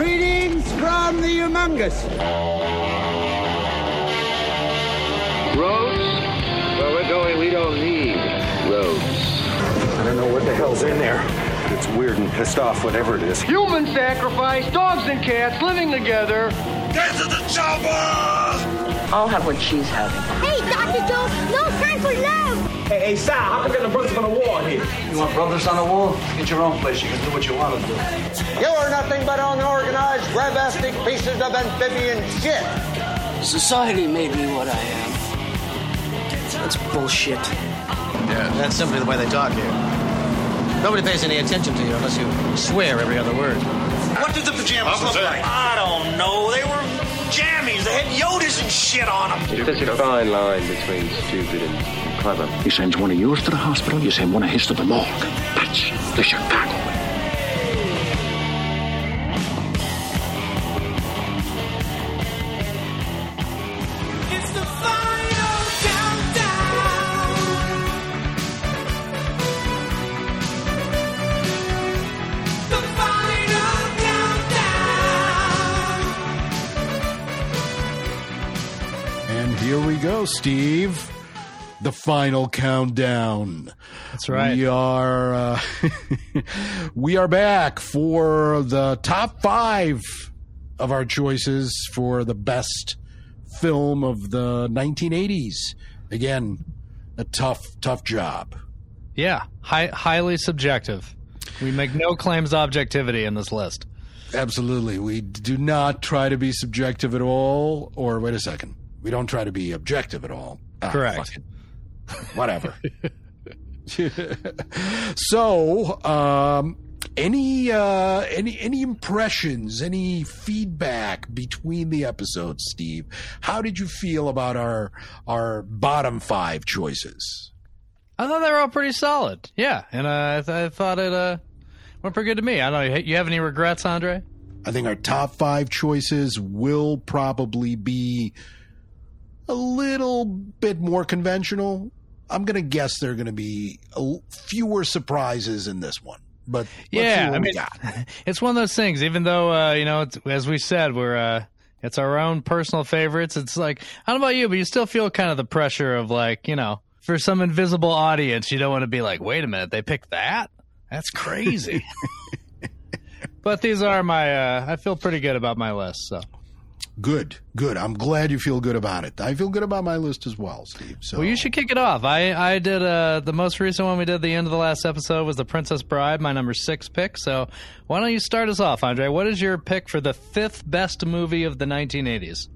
Greetings from the Humungus. Roads? Where we're going, we don't need roads. I don't know what the hell's in there. It's weird and pissed off, whatever it is. Human sacrifice, dogs and cats living together. Get to the chopper! I'll have what she's having. Hey, Dr. Jones, no time for love! Hey, hey, Sal, how come we got the brothers on the wall here? You want brothers on the wall? Get your own place. You can do what you want to do. You're nothing but unorganized, grabastic pieces of amphibian shit. Society made me what I am. That's bullshit. Yeah, that's simply the way they talk here. Nobody pays any attention to you unless you swear every other word. What did the pajamas look like? I don't know. They were jammies. They had Yodas and shit on them. There's a fine line between stupid and clever. You send one of yours to the hospital, you send one of his to the morgue. That's the Chicago Steve. The final countdown. That's right. We are uh, we are back for the top five of our choices for the best film of the 1980s. Again, a tough, tough job. Yeah, high, highly subjective. We make no claims to objectivity in this list. Absolutely. We do not try to be subjective at all. Or wait a second. We don't try to be objective at all. Ah, Correct. Whatever. so, um, any uh, any any impressions, any feedback between the episodes, Steve? How did you feel about our our bottom five choices? I thought they were all pretty solid. Yeah, and uh, I, th- I thought it uh, went pretty good to me. I don't know. You have any regrets, Andre? I think our top five choices will probably be a little bit more conventional. I'm going to guess there are going to be a, fewer surprises in this one. But yeah, I mean, it's one of those things. Even though uh, you know, it's, as we said, we're uh, it's our own personal favorites. It's like I don't know about you, but you still feel kind of the pressure of like you know, for some invisible audience, you don't want to be like, wait a minute, they picked that? That's crazy. but these are my. Uh, I feel pretty good about my list. So Good, good. I'm glad you feel good about it. I feel good about my list as well, Steve. So Well, you should kick it off. I I did uh, the most recent one we did at the end of the last episode was the Princess Bride, my number six pick. So why don't you start us off, Andre? What is your pick for the fifth best movie of the 1980s?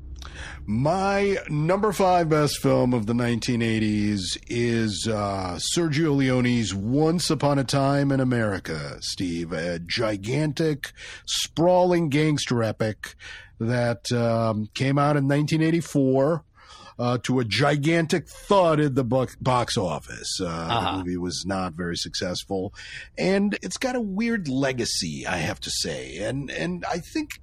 My number five best film of the 1980s is uh, Sergio Leone's Once Upon a Time in America, Steve. A gigantic, sprawling gangster epic that um, came out in 1984. Uh, to a gigantic thud at the box office. Uh, Uh-huh. The movie was not very successful, and it's got a weird legacy, I have to say. And and I think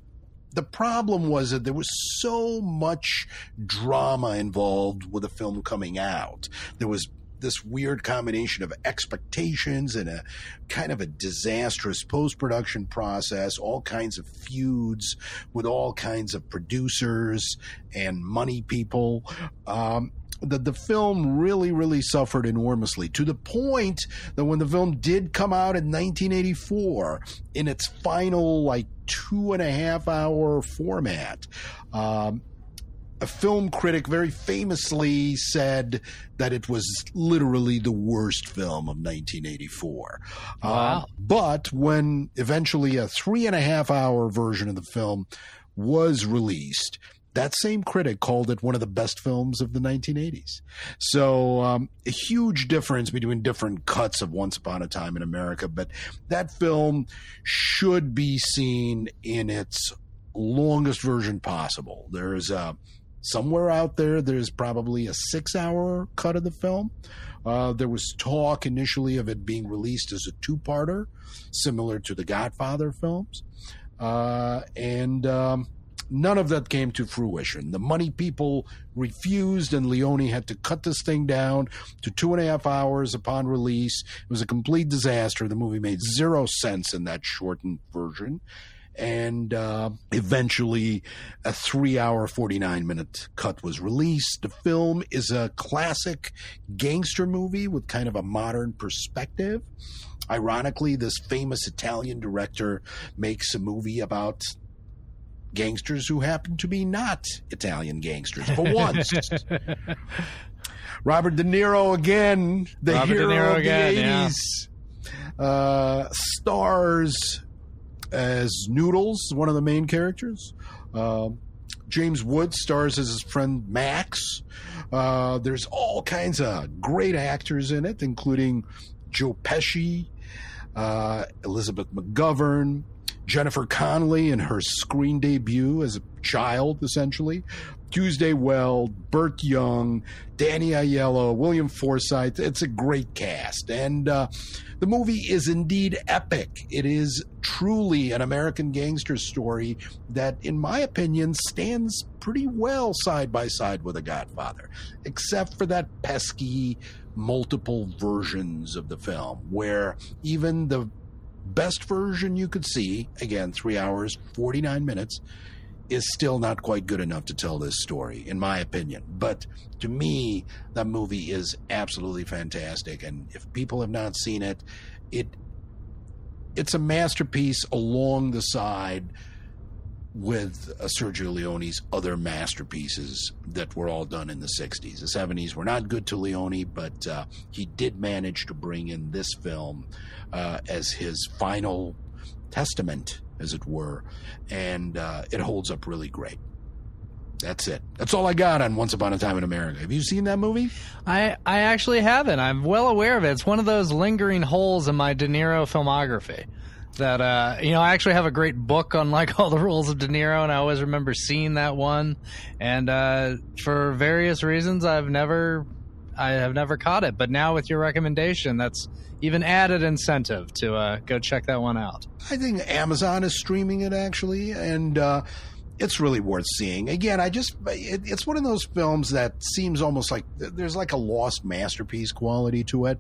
the problem was that there was so much drama involved with the film coming out. There was this weird combination of expectations and a kind of a disastrous post production process, all kinds of feuds with all kinds of producers and money people. Um, the, the film really, really suffered enormously to the point that when the film did come out in 1984 in its final, like, two and a half hour format, um, a film critic very famously said that it was literally the worst film of 1984. Wow. Um, but when eventually a three and a half hour version of the film was released, that same critic called it one of the best films of the 1980s. So, um, a huge difference between different cuts of Once Upon a Time in America, but that film should be seen in its longest version possible. There's a somewhere out there there's probably a six hour cut of the film. Uh, there was talk initially of it being released as a two-parter similar to the godfather films. Uh, and um, none of that came to fruition. The money people refused and leone had to cut this thing down to two and a half hours upon release. It was a complete disaster. The movie made zero sense in that shortened version and uh, eventually a three hour, 49 minute cut was released. The film is a classic gangster movie with kind of a modern perspective. Ironically, this famous Italian director makes a movie about gangsters who happen to be not Italian gangsters for once. Robert De Niro again, the Robert De hero Niro of again, the yeah. uh, stars as Noodles, one of the main characters. Uh, James Woods stars as his friend Max. Uh, there's all kinds of great actors in it, including Joe Pesci, uh, Elizabeth McGovern, Jennifer Connelly in her screen debut as a child, essentially. Tuesday Weld, Burt Young, Danny Aiello, William Forsythe. It's a great cast. And uh, the movie is indeed epic. It is truly an American gangster story that, in my opinion, stands pretty well side by side with The Godfather, except for that pesky multiple versions of the film where even the best version you could see, again, three hours, 49 minutes, is still not quite good enough to tell this story, in my opinion. But to me, that movie is absolutely fantastic. And if people have not seen it, it it's a masterpiece along the side with uh, Sergio Leone's other masterpieces that were all done in the 60s. The 70s were not good to Leone, but uh, he did manage to bring in this film uh, as his final testament, as it were, and uh, it holds up really great. That's it. That's all I got on Once Upon a Time in America. Have you seen that movie? I I actually haven't. I'm well aware of it. It's one of those lingering holes in my De Niro filmography. That uh, you know, I actually have a great book on like all the rules of De Niro, and I always remember seeing that one. And uh, for various reasons, I've never, I have never caught it. But now with your recommendation, that's even added incentive to uh, go check that one out. I think Amazon is streaming it actually, and uh, it's really worth seeing. Again, I just it, it's one of those films that seems almost like there's like a lost masterpiece quality to it.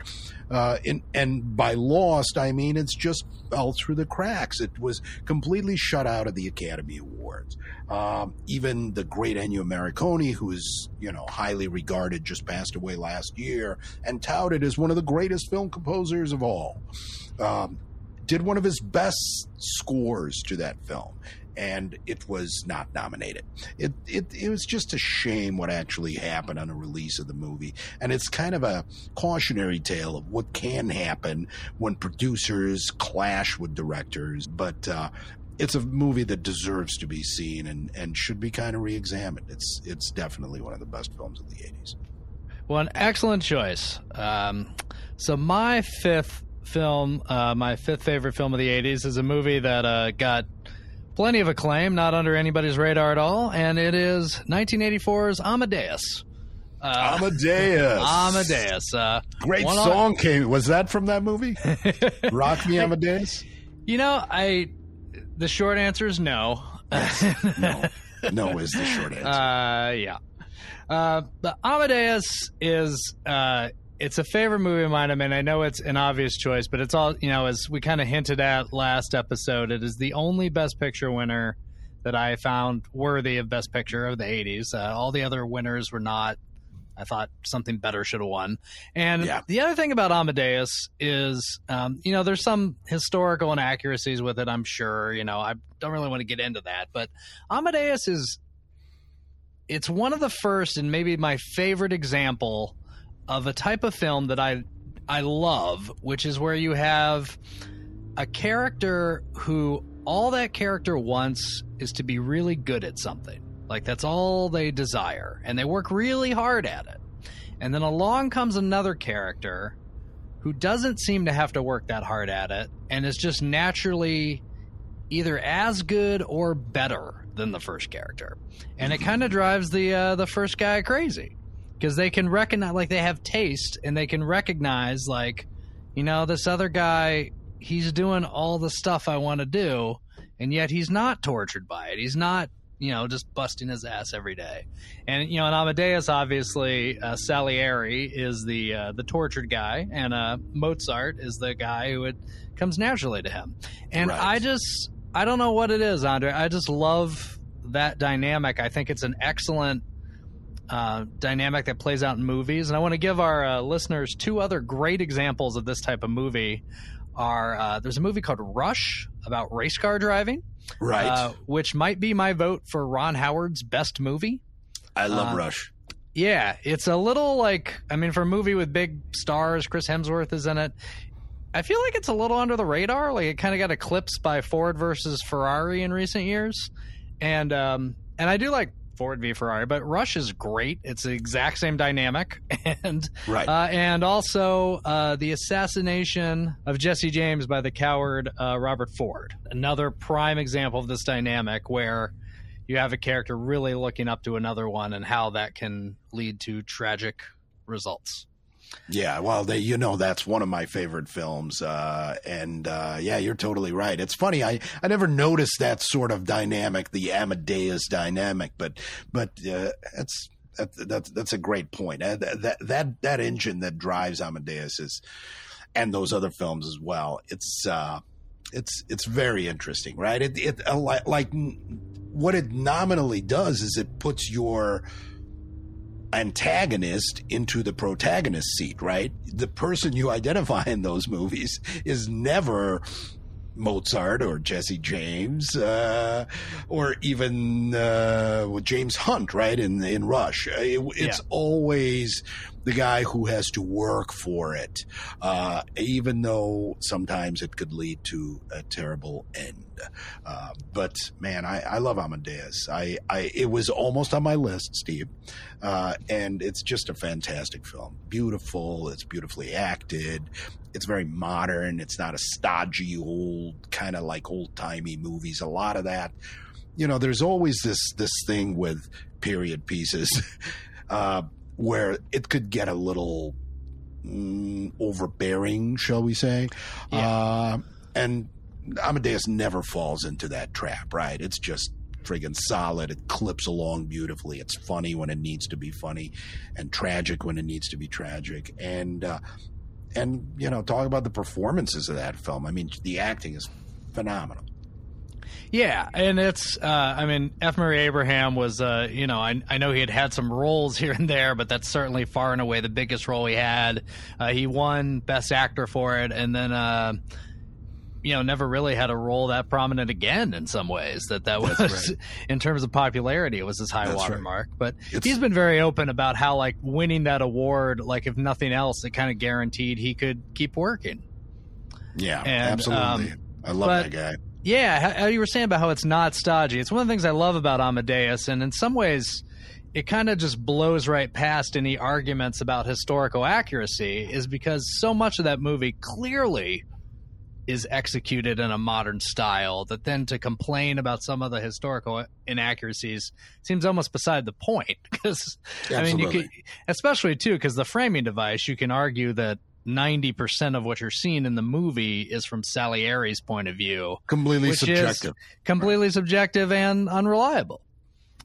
Uh, and, and by lost, I mean it's just fell through the cracks. It was completely shut out of the Academy Awards. Um, even the great Ennio Morricone, who is you know highly regarded, just passed away last year and touted as one of the greatest film composers of all. Um, did one of his best scores to that film and it was not nominated. It, it it was just a shame what actually happened on the release of the movie, and it's kind of a cautionary tale of what can happen when producers clash with directors. But uh, it's a movie that deserves to be seen and, and should be kind of re-examined. It's it's definitely one of the best films of the '80s. Well, an excellent choice. Um, so my fifth film, uh, my fifth favorite film of the '80s, is a movie that uh, got plenty of acclaim, not under anybody's radar at all, and it is 1984's Amadeus. Uh, Amadeus. Amadeus. Uh, Great song came. Was that from that movie? Rock Me Amadeus. You know, I. The short answer is no. no, no is the short answer. Uh, yeah. Uh, but Amadeus is uh, it's a favorite movie of mine. I mean, I know it's an obvious choice, but it's all you know. As we kind of hinted at last episode, it is the only Best Picture winner that I found worthy of Best Picture of the '80s. Uh, all the other winners were not. I thought something better should have won. And Yeah. the other thing about Amadeus is, um, you know, there's some historical inaccuracies with it. I'm sure. You know, I don't really want to get into that, but Amadeus is it's one of the first and maybe my favorite example of a type of film that I I love, which is where you have a character who all that character wants is to be really good at something. Like that's all they desire and they work really hard at it. And then along comes another character who doesn't seem to have to work that hard at it and is just naturally either as good or better than the first character, and it kind of drives the uh, the first guy crazy because they can recognize like they have taste and they can recognize like you know this other guy he's doing all the stuff I want to do, and yet he's not tortured by it. He's not you know just busting his ass every day. And you know, in Amadeus, obviously, uh, Salieri is the uh, the tortured guy, and uh, Mozart is the guy who it comes naturally to him. And Right. I just I don't know what it is, Andre. I just love that dynamic. I think it's an excellent uh, dynamic that plays out in movies, and I want to give our uh, listeners two other great examples of this type of movie. Are uh, there's a movie called Rush about race car driving, Right. uh, which might be my vote for Ron Howard's best movie. I love uh, Rush. Yeah, it's a little like I mean, for a movie with big stars, Chris Hemsworth is in it. I feel like it's a little under the radar. Like it kind of got eclipsed by Ford versus Ferrari in recent years, and um, and I do like Ford v Ferrari, but Rush is great. It's the exact same dynamic, and Right. uh, and also uh, the assassination of Jesse James by the coward uh, Robert Ford. Another prime example of this dynamic where you have a character really looking up to another one and how that can lead to tragic results. Yeah, well, they, you know, that's one of my favorite films. Uh, and uh, yeah, you're totally right. It's funny. I, I never noticed that sort of dynamic, the Amadeus dynamic, but but uh, that's that, that's that's a great point. Uh, that, that that that engine that drives Amadeus is, and those other films as well. It's uh, it's it's very interesting, right? It it uh, like, like what it nominally does is it puts your antagonist into the protagonist seat, right? The person you identify in those movies is never Mozart or Jesse James, uh, or even uh, James Hunt, right? In in Rush, Uh, it, it's Yeah. always the guy who has to work for it, uh, even though sometimes it could lead to a terrible end. Uh, but man, I, I love Amadeus. I, I it was almost on my list, Steve, uh, and it's just a fantastic film. Beautiful. It's beautifully acted. It's very modern. It's not a stodgy old kind of like old timey movies. A lot of that, you know. There's always this this thing with period pieces. Uh, where it could get a little mm, overbearing, shall we say? Uh, and Amadeus never falls into that trap, right? It's just friggin' solid. It clips along beautifully. It's funny when it needs to be funny, and tragic when it needs to be tragic. And uh, and you know, talk about the performances of that film. I mean, the acting is phenomenal. Yeah, and it's uh, I mean F. Murray Abraham was uh, you know I I know he had had some roles here and there, but that's certainly far and away the biggest role he had. Uh, he won Best Actor for it, and then. You know, never really had a role that prominent again. In some ways, that that was right. in terms of popularity, it was his high That's water right. mark. But It's- he's been very open about how, like, winning that award, like, if nothing else, it kind of guaranteed he could keep working. Yeah, And, absolutely. um, I love but- that guy. Yeah, how you were saying about how it's not stodgy. It's one of the things I love about Amadeus, and in some ways, it kind of just blows right past any arguments about historical accuracy, is because so much of that movie clearly is executed in a modern style that then to complain about some of the historical inaccuracies seems almost beside the point because i mean you could especially too because the framing device you can argue that 90% of what you're seeing in the movie is from Salieri's point of view Completely subjective. completely subjective and unreliable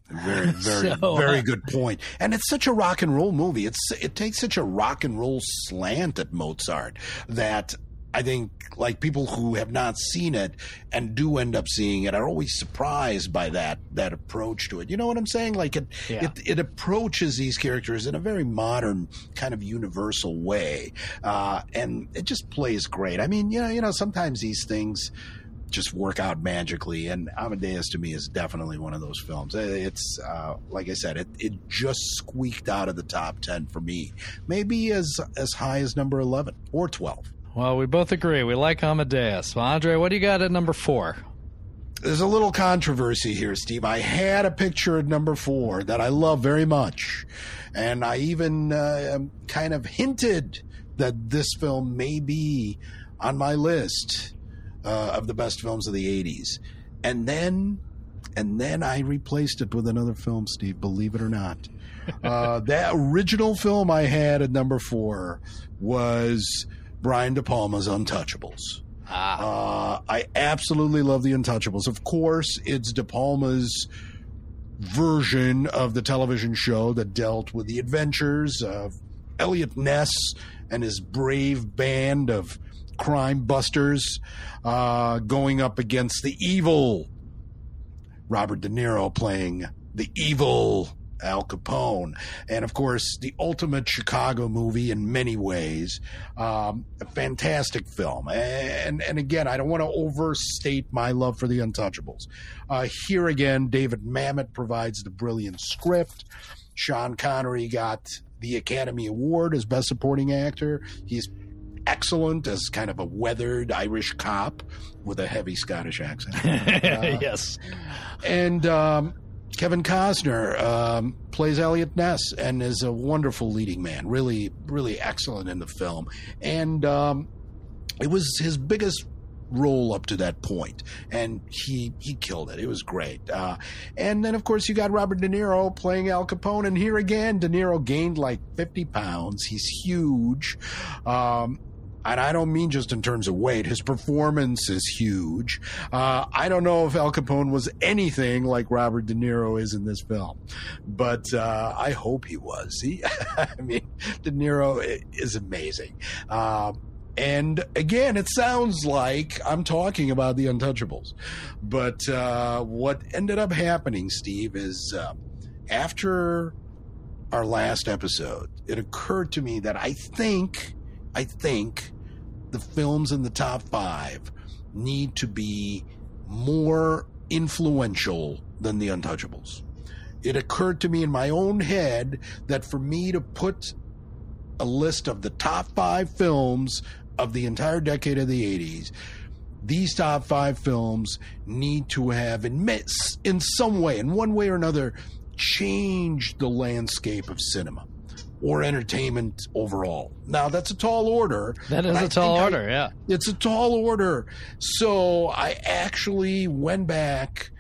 Very, very, So, very uh, good point. And it's such a rock and roll movie. It's it takes such a rock and roll slant at Mozart that I think like people who have not seen it and do end up seeing it are always surprised by that that approach to it. You know what I'm saying? Like it Yeah. it, it approaches these characters in a very modern kind of universal way, uh, and it just plays great. I mean, you know, you know, sometimes these things just work out magically. And Amadeus to me is definitely one of those films. It's uh, like I said, it, it just squeaked out of the top ten for me, maybe as as high as number eleven or twelve. Well we both agree. We like amadeus. Well andre what do you got at number four? There's a little controversy here, Steve. I had a picture at number four that I love very much, and I even uh, kind of hinted that this film may be on my list uh, of the best films of the '80s, and then, and then I replaced it with another film, Steve. Believe it or not, uh, that original film I had at number four was Brian De Palma's Untouchables. Uh, I absolutely love The Untouchables. Of course, it's De Palma's version of the television show that dealt with the adventures of Eliot Ness and his brave band of crime busters uh, going up against the evil Robert De Niro playing the evil Al Capone. And of course, the ultimate Chicago movie in many ways. Um, a fantastic film. And, and again, I don't want to overstate my love for the Untouchables. Uh, here again, David Mamet provides the brilliant script. Sean Connery got the Academy Award as Best Supporting Actor. He's excellent as kind of a weathered Irish cop with a heavy Scottish accent. Uh, yes. And um, Kevin Costner um, plays Eliot Ness and is a wonderful leading man. Really, really excellent in the film. And um, it was his biggest role up to that point, and he he killed it. It was great. Uh, and then, of course, you got Robert De Niro playing Al Capone, and here again, De Niro gained like fifty pounds. He's huge. Um, and I don't mean just in terms of weight. His performance is huge. Uh, I don't know if Al Capone was anything like Robert De Niro is in this film, but uh, I hope he was. He, I mean, De Niro is amazing. Uh, and again, it sounds like I'm talking about the Untouchables, but uh, what ended up happening, Steve, is uh, after our last episode, it occurred to me that I think, I think the films in the top five need to be more influential than the Untouchables. It occurred to me in my own head that for me to put a list of the top five films of the entire decade of the 80s, these top five films need to have, in, in some way, in one way or another, changed the landscape of cinema or entertainment overall. Now that's a tall order. That is a tall order, I, yeah. It's a tall order. So I actually went back,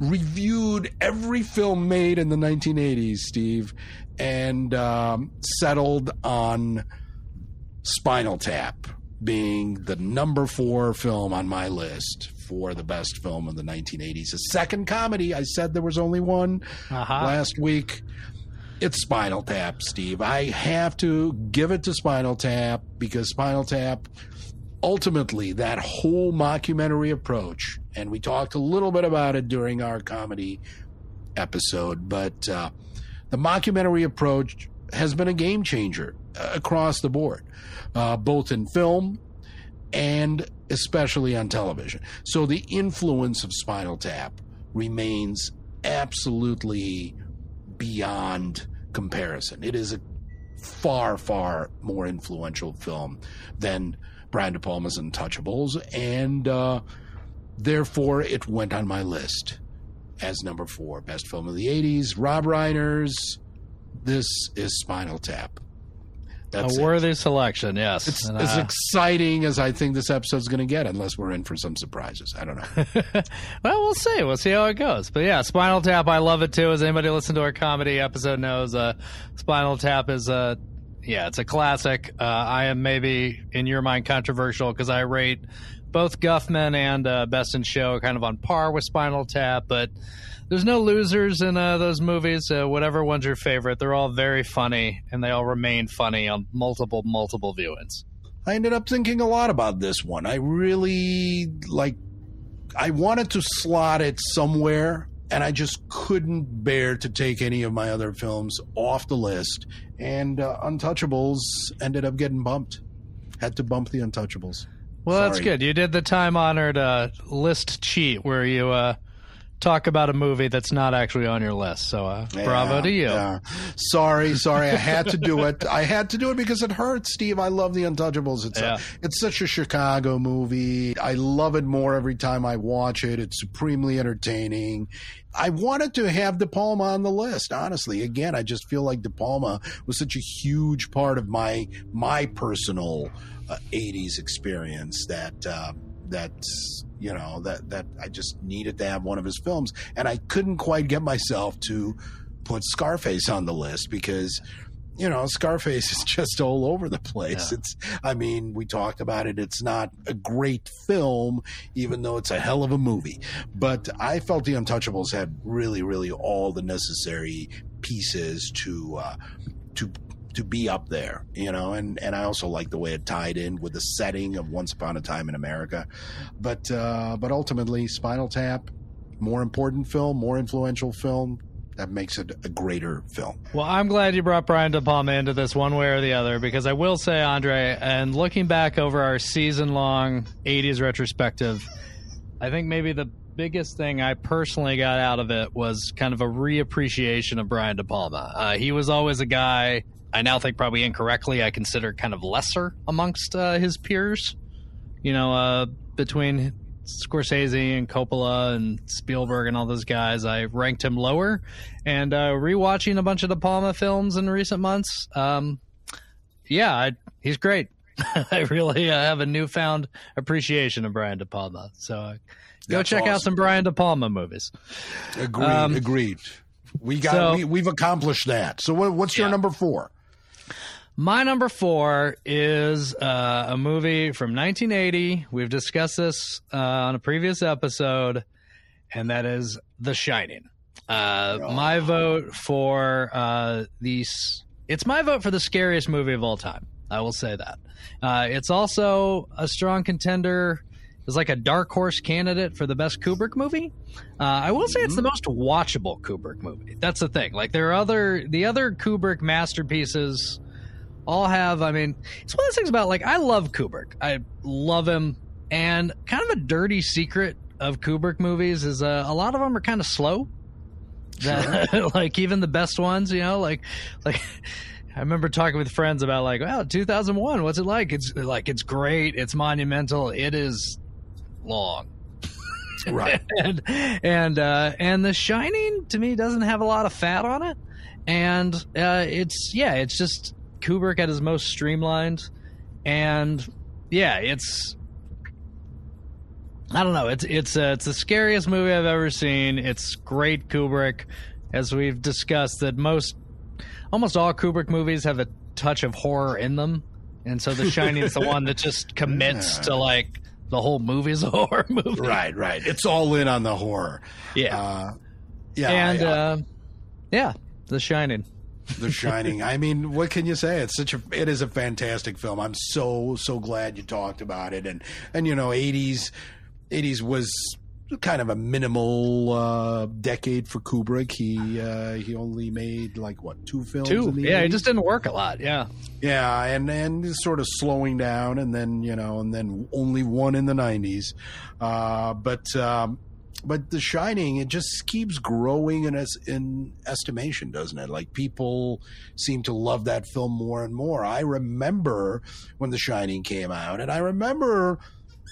reviewed every film made in the 1980s, Steve, and um, settled on Spinal Tap being the number four film on my list for the best film of the 1980s. A second comedy. I said there was only one uh-huh. last week. It's Spinal Tap, Steve. I have to give it to Spinal Tap because Spinal Tap, ultimately, that whole mockumentary approach, and we talked a little bit about it during our comedy episode, but uh, the mockumentary approach has been a game changer across the board, uh, both in film and especially on television. So the influence of Spinal Tap remains absolutely beyond comparison. It is a far, far more influential film than Brian De Palma's Untouchables, and uh, therefore it went on my list as number four, best film of the '80s. Rob Reiner's. This is Spinal Tap. That's a worthy it. selection, yes. It's and, uh, as exciting as I think this episode's going to get, unless we're in for some surprises. I don't know. well, we'll see. We'll see how it goes. But yeah, Spinal Tap, I love it too. As anybody listen to our comedy episode knows, uh, Spinal Tap is a yeah, it's a classic. Uh, I am maybe in your mind controversial because I rate both Guffman and uh, Best in Show kind of on par with Spinal Tap, but there's no losers in uh, those movies. Uh, whatever one's your favorite, they're all very funny, and they all remain funny on multiple, multiple viewings. I ended up thinking a lot about this one. I really like. I wanted to slot it somewhere, and I just couldn't bear to take any of my other films off the list. And uh, Untouchables ended up getting bumped. Had to bump the Untouchables. Well, Sorry. that's good. You did the time honored uh, list cheat where you uh, talk about a movie that's not actually on your list. So, uh, yeah, bravo to you. Yeah. Sorry, sorry, I had to do it. I had to do it because it hurts, Steve. I love The Untouchables. It's yeah. a, it's such a Chicago movie. I love it more every time I watch it. It's supremely entertaining. I wanted to have De Palma on the list. Honestly, again, I just feel like De Palma was such a huge part of my my personal uh, '80s experience that. Um, that's you know that that I just needed to have one of his films, and I couldn't quite get myself to put Scarface on the list because you know Scarface is just all over the place. Yeah. It's I mean we talked about it. It's not a great film, even though it's a hell of a movie. But I felt The Untouchables had really, really all the necessary pieces to uh, to to be up there, you know, and, and I also like the way it tied in with the setting of Once Upon a Time in America. But uh, but ultimately, Spinal Tap, more important film, more influential film. That makes it a greater film. Well, I'm glad you brought Brian De Palma into this one way or the other because I will say, Andre, and looking back over our season long 80s retrospective, I think maybe the biggest thing I personally got out of it was kind of a reappreciation of Brian De Palma. Uh, he was always a guy I now think probably incorrectly I consider kind of lesser amongst uh, his peers. You know, uh, between Scorsese and Coppola and Spielberg and all those guys, I ranked him lower. And uh, rewatching a bunch of De Palma films in recent months, um, yeah, I, he's great. I really uh, have a newfound appreciation of Brian De Palma. So uh, go That's check out some Brian De Palma movies. Agreed. Um, agreed. We got so- we, we've accomplished that. So what, what's your Yeah. number four? My number four is uh, a movie from 1980. We've discussed this uh, on a previous episode, and that is The Shining. Uh, My vote for uh, the it's my vote for the scariest movie of all time. I will say that. Uh, it's also a strong contender. It's like a dark horse candidate for the best Kubrick movie. Uh, I will say it's the most watchable Kubrick movie. That's the thing. Like there are other the other Kubrick masterpieces all have i mean it's one of those things about like i love kubrick. I love him. And kind of a dirty secret of kubrick movies is uh, a lot of them are kind of slow. That- like even the best ones you know like like i remember talking with friends about like wow 2001 what's it like? It's like it's great. It's monumental. It is long. Right. and and uh, and The Shining to me doesn't have a lot of fat on it, and uh, it's yeah, it's just Kubrick at his most streamlined, and yeah, it's I don't know, it's it's uh, it's the scariest movie I've ever seen. It's great Kubrick, as we've discussed that most almost all Kubrick movies have a touch of horror in them, and so The Shining is the one that just commits to like the whole movie's a horror movie. Right, right. It's all in on the horror. Yeah. Uh, yeah. and I- I- uh, yeah, The Shining. The Shining. I mean, what can you say? It's such a. It is a fantastic film. I'm so so glad you talked about it. And and you know, 80s, 80s was kind of a minimal uh, decade for Kubrick. He uh, he only made like what two films? Two. in the Yeah, it 80s? just didn't work a lot. Yeah. Yeah, and and sort of slowing down, and then you know, and then only one in the '90s. Uh, but um, but The Shining, it just keeps growing in es- in estimation, doesn't it? Like people seem to love that film more and more. I remember when The Shining came out, and I remember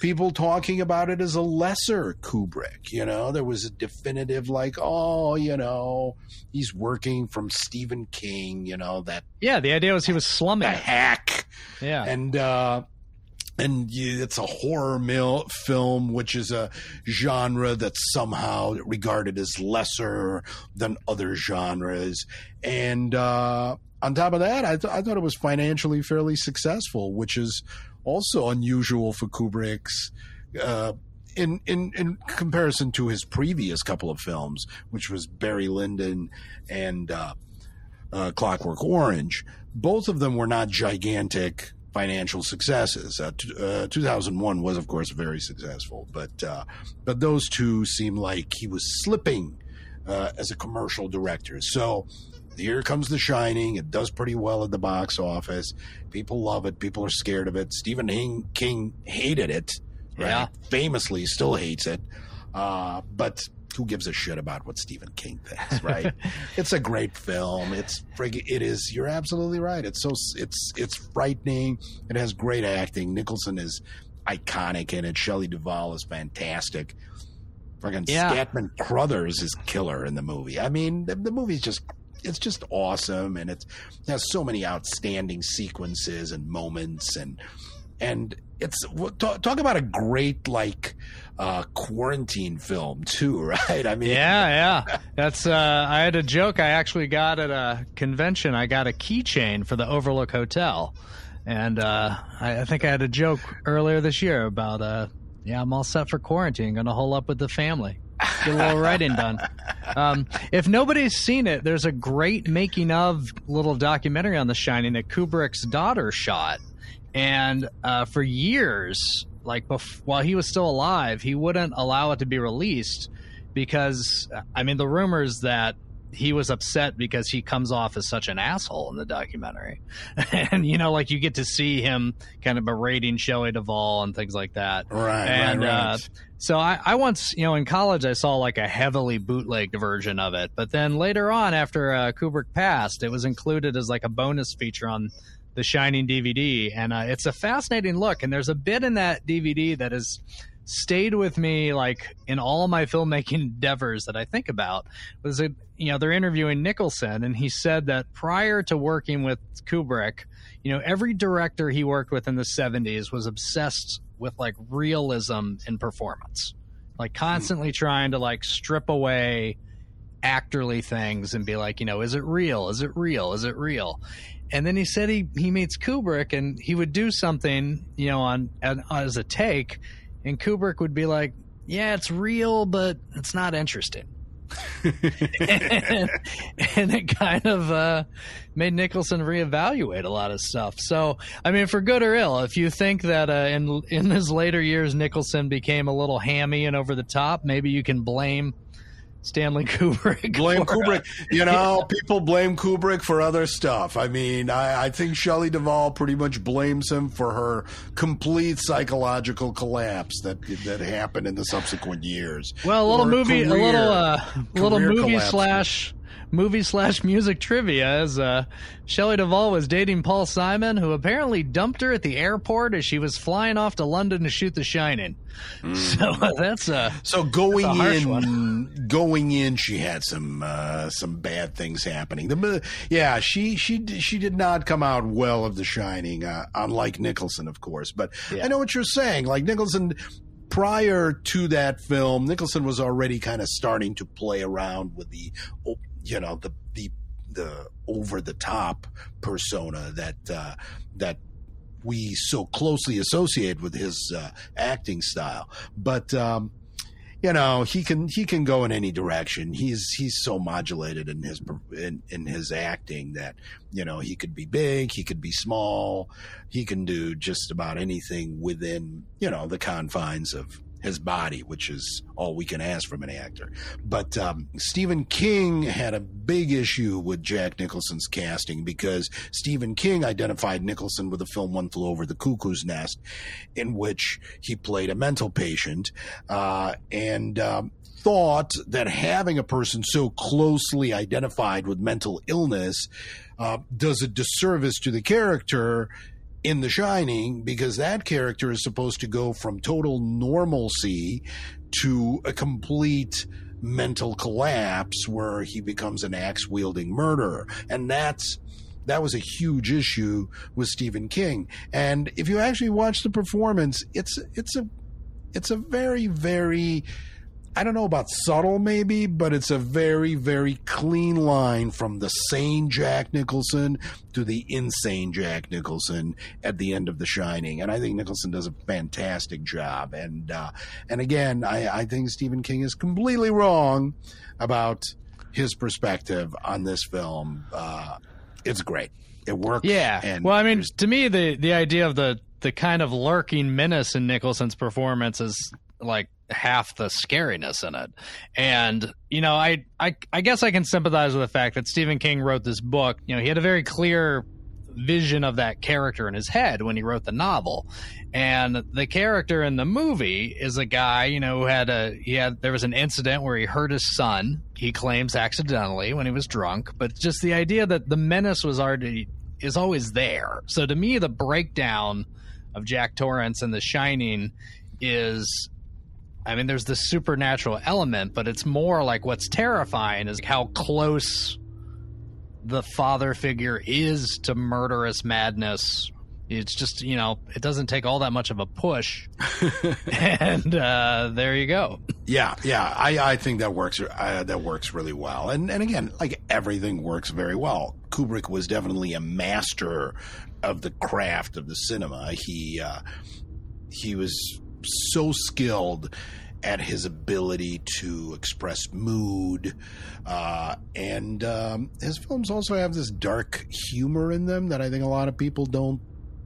people talking about it as a lesser Kubrick. You know, there was a definitive like, oh, you know, he's working from Stephen King. You know that Yeah, the idea was he was slumming. the hack Yeah. and uh and it's a horror mil- film, which is a genre that's somehow regarded as lesser than other genres. And uh, on top of that, I, th- I thought it was financially fairly successful, which is also unusual for Kubrick's. Uh, in, in in comparison to his previous couple of films, which was Barry Lyndon and uh, uh, Clockwork Orange, both of them were not gigantic financial successes. Uh, t- uh, 2001 was, of course, very successful, but uh, but those two seem like he was slipping uh, as a commercial director. So here comes The Shining. It does pretty well at the box office. People love it. People are scared of it. Stephen King, King hated it. Right? Yeah. Famously, still hates it. Uh, but who gives a shit about what Stephen King thinks, right? it's a great film. It's frig- it is. You're absolutely right. It's so it's it's frightening. It has great acting. Nicholson is iconic in it. Shelley Duvall is fantastic. Friggin' Yeah. Scatman Crothers is killer in the movie. I mean, the, the movie's just it's just awesome, and it's, it has so many outstanding sequences and moments, and and it's talk, talk about a great like uh quarantine film too, right? I mean, Yeah, yeah. That's uh I had a joke I actually got at a convention. I got a keychain for the Overlook Hotel. And uh I, I think I had a joke earlier this year about uh yeah, I'm all set for quarantine, gonna hole up with the family. Get a little writing done. um, if nobody's seen it, there's a great making of little documentary on The Shining that Kubrick's daughter shot, and uh, for years, like bef- while he was still alive, he wouldn't allow it to be released because I mean the rumors that he was upset because he comes off as such an asshole in the documentary. and, you know, like you get to see him kind of berating Shelley Duvall and things like that. Right. And, right, right. Uh, so I, I once, you know, in college, I saw like a heavily bootlegged version of it. But then later on, after uh, Kubrick passed, it was included as like a bonus feature on the Shining DVD. And uh, it's a fascinating look. And there's a bit in that DVD that has stayed with me like in all my filmmaking endeavors that I think about was it you know they're interviewing Nicholson and he said that prior to working with Kubrick you know every director he worked with in the 70s was obsessed with like realism in performance like constantly trying to like strip away actorly things and be like you know is it real is it real is it real and then he said he he meets Kubrick and he would do something you know on as a take and Kubrick would be like, "Yeah, it's real, but it's not interesting." and, and, it kind of uh, made Nicholson reevaluate a lot of stuff. So, I mean, for good or ill, if you think that uh, in in his later years Nicholson became a little hammy and over the top, maybe you can blame Stanley Kubrick. Blame for, Kubrick. uh, you know, people blame Kubrick for other stuff. I mean, I, I think Shelley Duvall pretty much blames him for her complete psychological collapse that that happened in the subsequent years. Well, a little Or movie, career- a little uh, little movie collapse. slash movie slash music trivia as uh, Shelley Duvall was dating Paul Simon, who apparently dumped her at the airport as she was flying off to London to shoot The Shining. So uh, that's uh, So going That's a in, one. going in, she had some uh, some bad things happening. The yeah, she she she did not come out well of The Shining, uh, unlike Nicholson, of course. But I know what you're saying. Like Nicholson, prior to that film, Nicholson was already kind of starting to play around with the, you know, the the the over the top persona that uh, that we so closely associate with his uh, acting style. But um, you know, he can he can go in any direction. He's he's so modulated in his in, in his acting that you know he could be big, he could be small, he can do just about anything within you know the confines of his body, which is all we can ask from an actor. But um, Stephen King had a big issue with Jack Nicholson's casting because Stephen King identified Nicholson with the film One Flew Over the Cuckoo's Nest, in which he played a mental patient, uh, and um, thought that having a person so closely identified with mental illness uh, does a disservice to the character in The Shining because that character is supposed to go from total normalcy to a complete mental collapse where he becomes an axe wielding murderer. And that's that was a huge issue with Stephen King. And if you actually watch the performance, it's it's a it's a very very I don't know about subtle maybe, but it's a very, very clean line from the sane Jack Nicholson to the insane Jack Nicholson at the end of The Shining. And I think Nicholson does a fantastic job. And uh, and again, I, I think Stephen King is completely wrong about his perspective on this film. Uh, it's great. It works. Yeah. And well, I mean, to me, the the idea of the the kind of lurking menace in Nicholson's performance is like half the scariness in it. And you know, I I I guess I can sympathize with the fact that Stephen King wrote this book. You know, he had a very clear vision of that character in his head when he wrote the novel. And the character in the movie is a guy, you know, who had a he had there was an incident where he hurt his son. He claims accidentally when he was drunk, but just the idea that the menace was already is always there. So to me, the breakdown of Jack Torrance and The Shining is I mean, there's this supernatural element, but it's more like what's terrifying is how close the father figure is to murderous madness. It's just, you know, it doesn't take all that much of a push. and uh, there you go. Yeah, yeah, I, I think that works. Uh, that works really well. And and again, like everything works very well. Kubrick was definitely a master of the craft of the cinema. He uh, he was so skilled at his ability to express mood. Uh, and um, his films also have this dark humor in them that I think a lot of people don't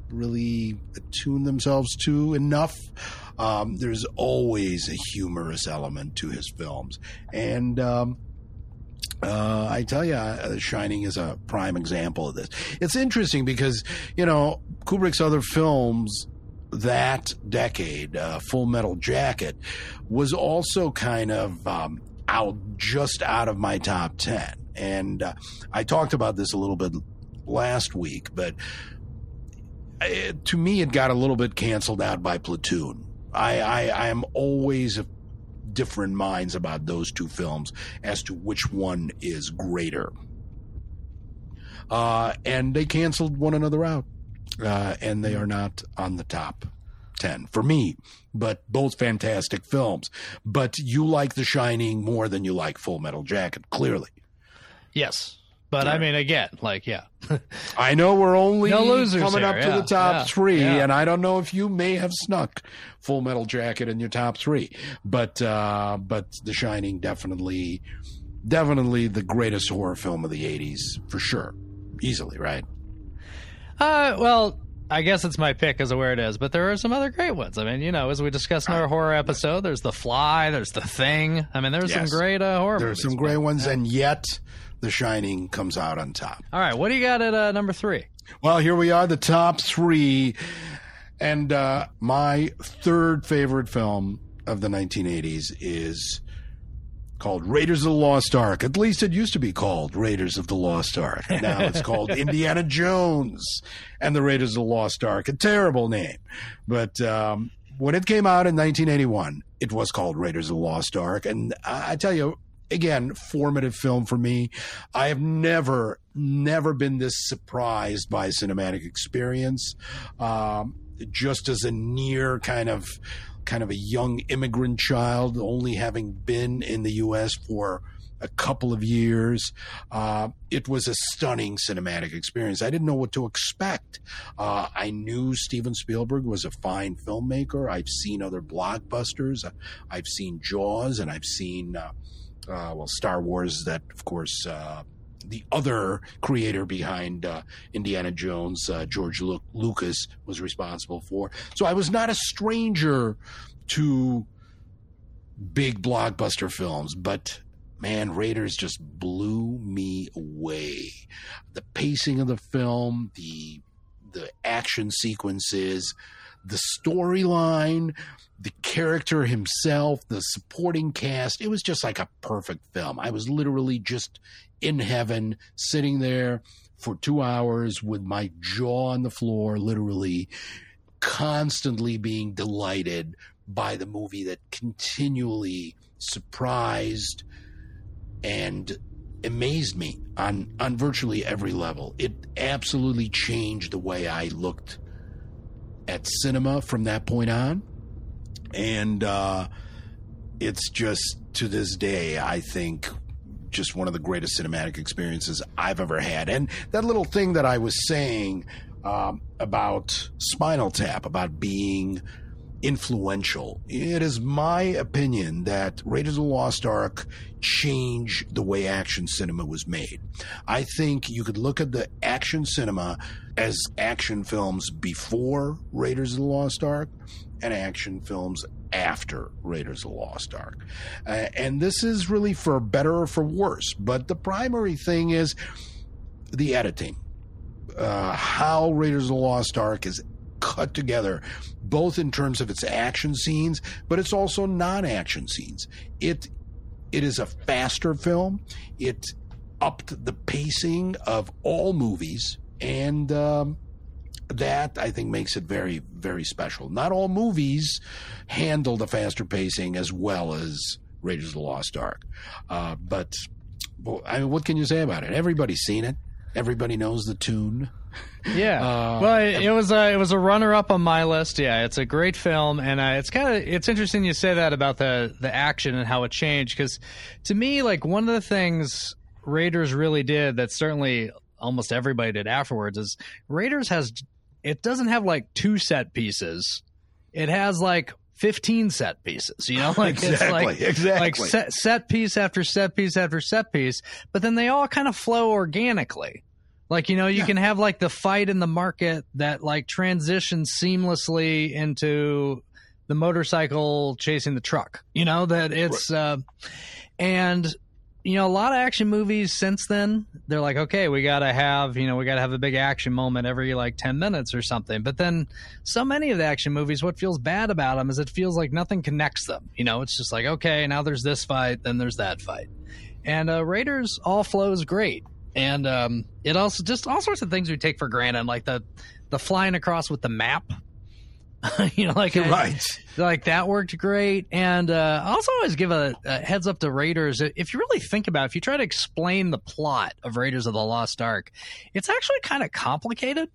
really attune themselves to enough. Um, there's always a humorous element to his films. And. Um, uh, I tell you, uh, Shining is a prime example of this. It's interesting because, you know, Kubrick's other films that decade, uh, Full Metal Jacket, was also kind of um, out, just out of my top 10. And uh, I talked about this a little bit last week, but it, uh, to me, it got a little bit canceled out by Platoon. I, I, I am always of different minds about those two films as to which one is greater. Uh, and they canceled one another out, uh, and they are not on the top 10 for me, but both fantastic films. But you like The Shining more than you like Full Metal Jacket, clearly. Yes. But I mean, again, like, yeah. I know we're only No losers coming up to the top yeah, three, yeah. and I don't know if you may have snuck Full Metal Jacket in your top three, but uh, but The Shining definitely, definitely the greatest horror film of the '80s for sure, easily, right? Uh, well, I guess it's my pick as to where it is, but there are some other great ones. I mean, you know, as we discussed in our horror episode, there's The Fly, there's The Thing. I mean, there's Yes. some great uh, horror There's some great ones, and yet The Shining comes out on top. All right, what do you got at uh, number three? Well, here we are, the top three. And uh, my third favorite film of the 1980s is called Raiders of the Lost Ark. At least it used to be called Raiders of the Lost Ark. Now it's called Indiana Jones and the Raiders of the Lost Ark. A terrible name. But um, when it came out in 1981, it was called Raiders of the Lost Ark. And I I tell you, again, formative film for me. I have never, never been this surprised by a cinematic experience. Um, just as a near kind of, kind of a young immigrant child, only having been in the U.S. for a couple of years. Uh, it was a stunning cinematic experience. I didn't know what to expect. Uh, I knew Steven Spielberg was a fine filmmaker. I've seen other blockbusters. I've seen Jaws, and I've seen uh, uh, well Star Wars. That of course. The other creator behind uh, Indiana Jones, uh, George Lu- Lucas, was responsible for. So I was not a stranger to big blockbuster films, but man, Raiders just blew me away. The pacing of the film, the the action sequences, the storyline, the character himself, the supporting cast, it was just like a perfect film. I was literally just in heaven, sitting there for two hours with my jaw on the floor, literally constantly being delighted by the movie that continually surprised and amazed me on on virtually every level. It absolutely changed the way I looked at cinema from that point on. And uh it's just to this day, I think just one of the greatest cinematic experiences I've ever had. And that little thing that I was saying um, about Spinal Tap, about being influential. It is my opinion that Raiders of the Lost Ark changed the way action cinema was made. I think you could look at the action cinema as action films before Raiders of the Lost Ark and action films after Raiders of the Lost Ark. Uh, and this is really for better or for worse. But the primary thing is the editing. Uh, how Raiders of the Lost Ark is cut together, both in terms of its action scenes, but it's also non-action scenes. It it is a faster film. It upped the pacing of all movies, and um, that I think makes it very very special. Not all movies handle the faster pacing as well as Raiders of the Lost Ark, uh, but well, I mean, what can you say about it? Everybody's seen it. Everybody knows the tune. Yeah. Uh, well, it, it was a it was a runner up on my list. Yeah, it's a great film, and uh, it's kind of it's interesting you say that about the the action and how it changed because to me, like one of the things Raiders really did that certainly almost everybody did afterwards is Raiders has it doesn't have like two set pieces. It has like 15 set pieces. You know, like Exactly, it's like exactly. like set, set piece after set piece after set piece, but then they all kind of flow organically. Like you know, you can have like the fight in the market that like transitions seamlessly into the motorcycle chasing the truck. You know that it's uh, and you know a lot of action movies since then they're like okay we gotta have you know we gotta have a big action moment every like 10 minutes or something. But then so many of the action movies what feels bad about them is it feels like nothing connects them. You know it's just like okay now there's this fight then there's that fight. And uh, raiders all flows great. And um, it also just all sorts of things we take for granted like the the flying across with the map you know like right. like that worked great. And uh I also always give a, a heads up to raiders. If you really think about it, if you try to explain the plot of raiders of the lost ark it's actually kind of complicated.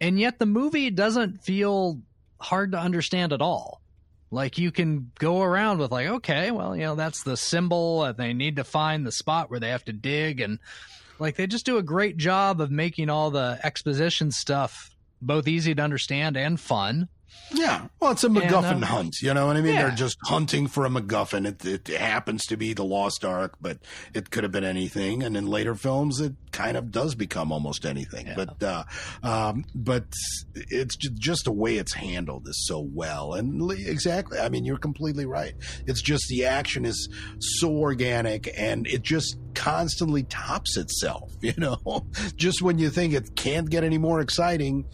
And yet the movie doesn't feel hard to understand at all. Like you can go around with like okay well you know that's the symbol and they need to find the spot where they have to dig. And like they just do a great job of making all the exposition stuff both easy to understand and fun Yeah. Well, it's a MacGuffin And, uh, hunt. You know what I mean? yeah. They're just hunting for a MacGuffin. It, it happens to be the Lost Ark, but it could have been anything. And in later films, it kind of does become almost anything. But, uh, um, but it's just the way it's handled is so well. And exactly. I mean, you're completely right. It's just the action is so organic and it just constantly tops itself. You know, just when you think it can't get any more exciting,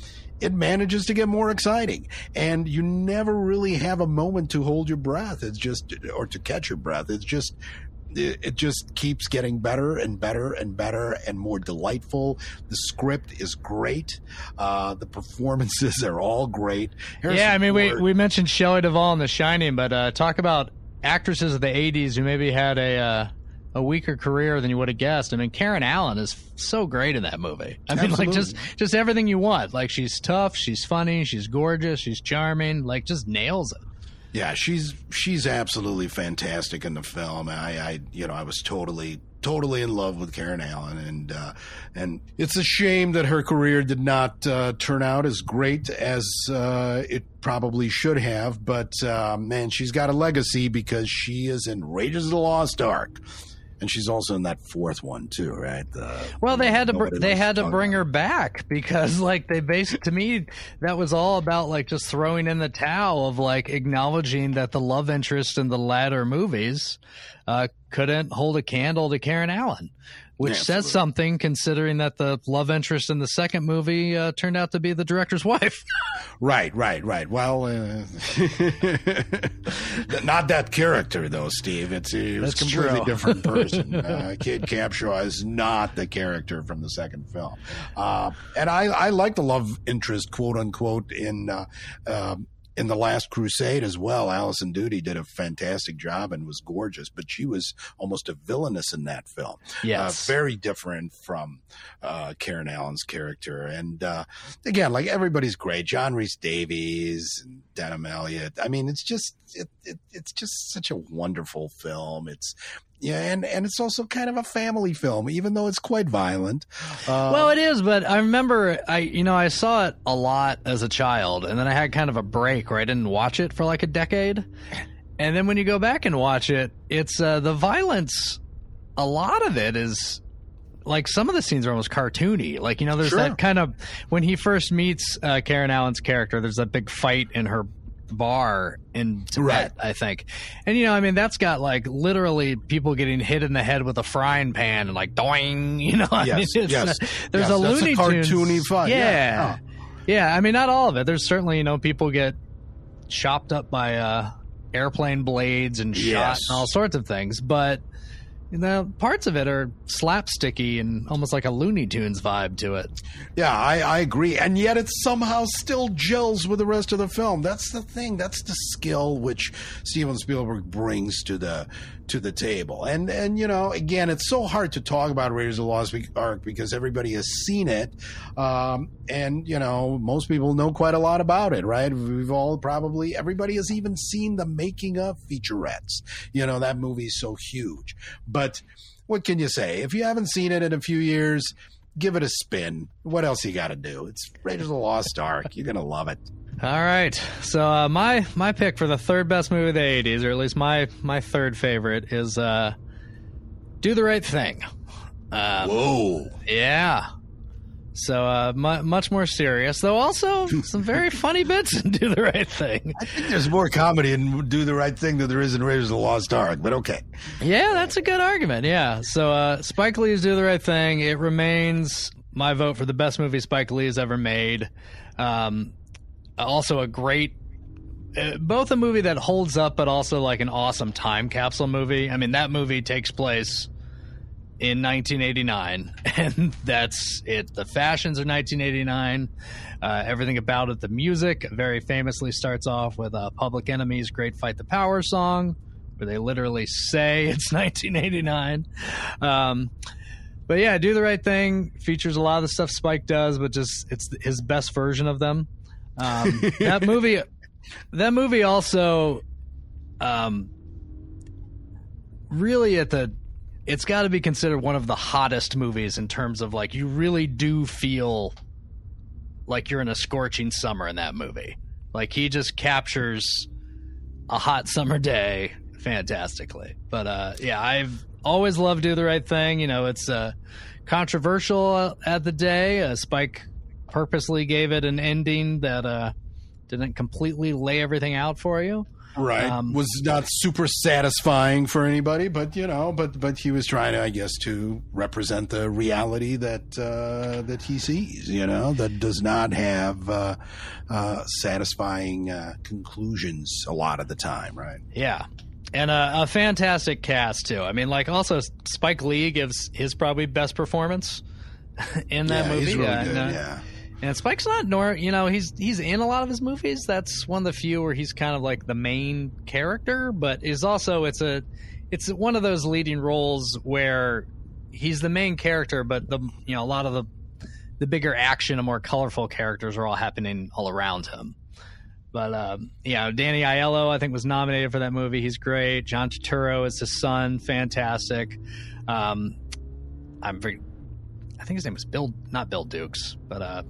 it manages to get more exciting. And you never really have a moment to hold your breath. It's just or to catch your breath. It's just it just keeps getting better and better and better and more delightful. The script is great. Uh, the performances are all great. Harrison yeah, I mean, we, we mentioned Shelley Duvall in The Shining, but uh, talk about actresses of the '80s who maybe had a uh, a weaker career than you would have guessed. I mean, Karen Allen is so great in that movie. I mean, like just just everything you want. Like she's tough, she's funny, she's gorgeous, she's charming. Like just nails it. Yeah, she's she's absolutely fantastic in the film. I, I you know I was totally totally in love with Karen Allen, and uh, and it's a shame that her career did not uh, turn out as great as uh, it probably should have. But uh, man, she's got a legacy because she is in Raiders of the Lost Ark, and she's also in that fourth one too, right? The- Well, they had to br- they had to bring her back because like they based to me that was all about like just throwing in the towel of like acknowledging that the love interest in the latter movies uh, couldn't hold a candle to Karen Allen, which Yeah, says something considering that the love interest in the second movie uh, turned out to be the director's wife. Right, right, right. Well, uh, not that character though, Steve. It's it was a completely true. different person. uh, Kate Capshaw is not the character from the second film, uh, and I I like the love interest, quote unquote, in. Uh, um in the Last Crusade as well, Alison Doody did a fantastic job and was gorgeous, but she was almost a villainess in that film. Yes. uh, very different from uh, Karen Allen's character. And uh, again, like everybody's great, John Rhys-Davies, and Denholm Elliott. I mean, it's just it, it, it's just such a wonderful film. It's yeah, and and it's also kind of a family film, even though it's quite violent. Uh, well, it is, but I remember I you know I saw it a lot as a child, and then I had kind of a break where I didn't watch it for like a decade. And then when you go back and watch it, it's uh, the violence. A lot of it is like some of the scenes are almost cartoony. Like you know, there's Sure. that kind of when he first meets uh, Karen Allen's character. There's that big fight in her bar in Tibet, Right. I think. And you know, I mean, that's got like literally people getting hit in the head with a frying pan and like doing. You know, I Yes, mean, yes. uh, there's Yes, a a Looney Tunes cartoony fight, Yeah. yeah. yeah, I mean, not all of it. There's certainly you know people get chopped up by uh, airplane blades and shot Yes. and all sorts of things, but. You know, parts of it are slapsticky and almost like a Looney Tunes vibe to it. Yeah, I, I agree. And yet it somehow still gels with the rest of the film. That's the thing. That's the skill which Steven Spielberg brings to the to the table. And and you know, again, it's so hard to talk about Raiders of the Lost Ark because everybody has seen it. Um, and you know, most people know quite a lot about it, right? We've all probably everybody has even seen the making of featurettes. You know, that movie is so huge. But what can you say? If you haven't seen it in a few years, give it a spin. What else you got to do? It's Raiders of the Lost Ark. You're gonna love it. All right. So uh, my my pick for the third best movie of the '80s, or at least my my third favorite, is uh, "Do the Right Thing." Um, Whoa. Yeah. So uh, mu- much more serious, though also some very funny bits in "Do the Right Thing." I think there's more comedy in Do the Right Thing than there is in Raiders of the Lost Ark, but okay. Yeah, that's a good argument. Yeah. So uh, Spike Lee's "Do the Right Thing." It remains my vote for the best movie Spike Lee has ever made. Um, also a great, uh, both a movie that holds up, but also like an awesome time capsule movie. I mean, that movie takes place in 1989, and that's it. The fashions are 1989. Uh, everything about it, the music, very famously starts off with uh, Public Enemy's "Great Fight the Power" song, where they literally say it's 1989. Um, but yeah, do the right thing features a lot of the stuff Spike does, but just it's his best version of them. Um, that movie, that movie also, um, really at the, it's got to be considered one of the hottest movies in terms of like you really do feel like you're in a scorching summer in that movie. Like he just captures a hot summer day fantastically. But uh, yeah, I've always loved Do the Right Thing. You know, it's uh, controversial at the day. Uh, Spike purposely gave it an ending that uh, didn't completely lay everything out for you. Right. Um, was not super satisfying for anybody, but you know, but but he was trying to, I guess, to represent the reality that uh, that he sees. You know, that does not have uh, uh, satisfying uh, conclusions a lot of the time. Right. Yeah. And a, a fantastic cast too. I mean, like also Spike Lee gives his probably best performance in that Yeah, movie. really Uh, and, uh, yeah. And Spike's not nor you know he's he's in a lot of his movies. That's one of the few where he's kind of like the main character, but is also it's a it's one of those leading roles where he's the main character, but the you know a lot of the the bigger action and more colorful characters are all happening all around him. But um, yeah, Danny Aiello I think was nominated for that movie. He's great. John Turturro is his son, fantastic. Um, I'm very, I think his name was Bill, not Bill Dukes, but uh,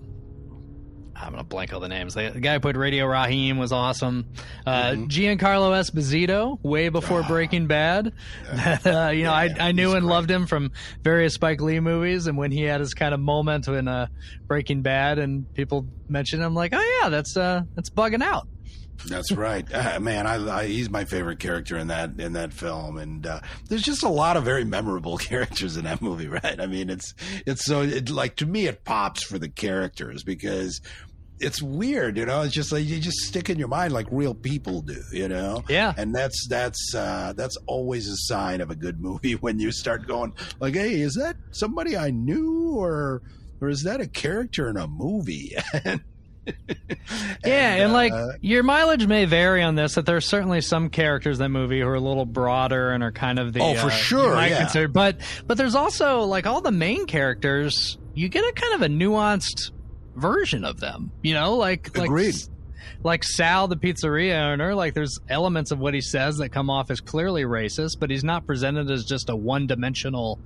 I'm gonna blank all the names. The, the guy who played Radio Raheem was awesome. Uh, Giancarlo Esposito, way before Breaking Bad. uh, you know, I, I knew and loved him from various Spike Lee movies, and when he had his kind of moment in uh, Breaking Bad, and people mentioned him, like, oh yeah, that's uh, that's Buggin' Out. That's right, uh, man. I, I, he's my favorite character in that in that film, and uh, there's just a lot of very memorable characters in that movie, right? I mean, it's it's so it, like to me, it pops for the characters because it's weird, you know. It's just like you just stick in your mind like real people do, you know. Yeah, and that's that's uh, that's always a sign of a good movie when you start going like, hey, is that somebody I knew or or is that a character in a movie? Yeah, and, like uh, your mileage may vary on this. That there's certainly some characters in that movie who are a little broader and are kind of the Oh, for uh, sure, yeah. consider- but but there's also like all the main characters. You get a kind of a nuanced version of them. You know, like like like Sal, the pizzeria owner. Like there's elements of what he says that come off as clearly racist, but he's not presented as just a one dimensional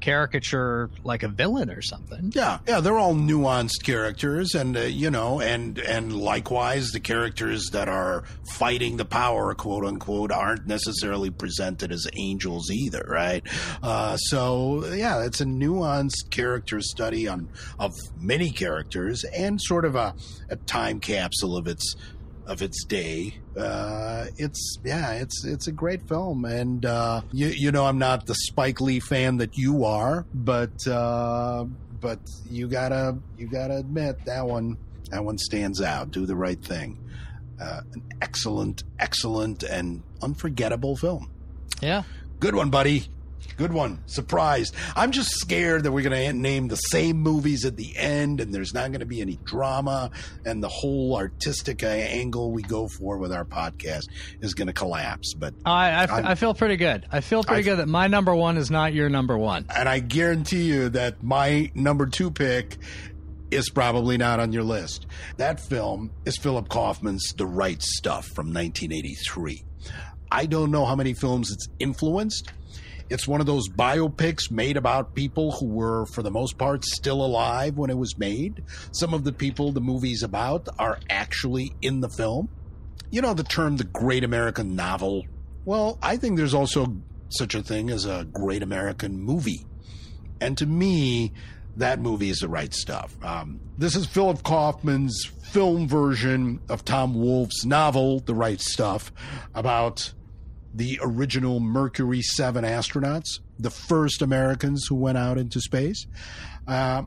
caricature like a villain or something. Yeah, yeah, they're all nuanced characters, and uh, you know, and and likewise, the characters that are fighting the power, quote unquote, aren't necessarily presented as angels either, right? Uh, so yeah, it's a nuanced character study on of many characters, and sort of a, a time capsule of its of its day. Uh, it's yeah, it's it's a great film, and uh, you you know I'm not the Spike Lee fan that you are, but uh, but you gotta you gotta admit that one that one stands out. Do the right thing. Uh, an excellent, excellent, and unforgettable film. Yeah. Good one, buddy. Good one. Surprised. I'm just scared that we're going to name the same movies at the end and there's not going to be any drama and the whole artistic uh, angle we go for with our podcast is going to collapse. But I I, I feel pretty good. I feel pretty I- good that my number one is not your number one. and I guarantee you that my number two pick is probably not on your list. That film is Philip Kaufman's The Right Stuff from 1983. I don't know how many films it's influenced. It's one of those biopics made about people who were, for the most part, still alive when it was made. Some of the people the movie's about are actually in the film. You know the term the great American novel? Well, I think there's also such a thing as a great American movie. And to me, that movie is the right stuff. Um, this is Philip Kaufman's film version of Tom Wolfe's novel, The Right Stuff, about the original Mercury 7 astronauts, the first Americans who went out into space. Uh,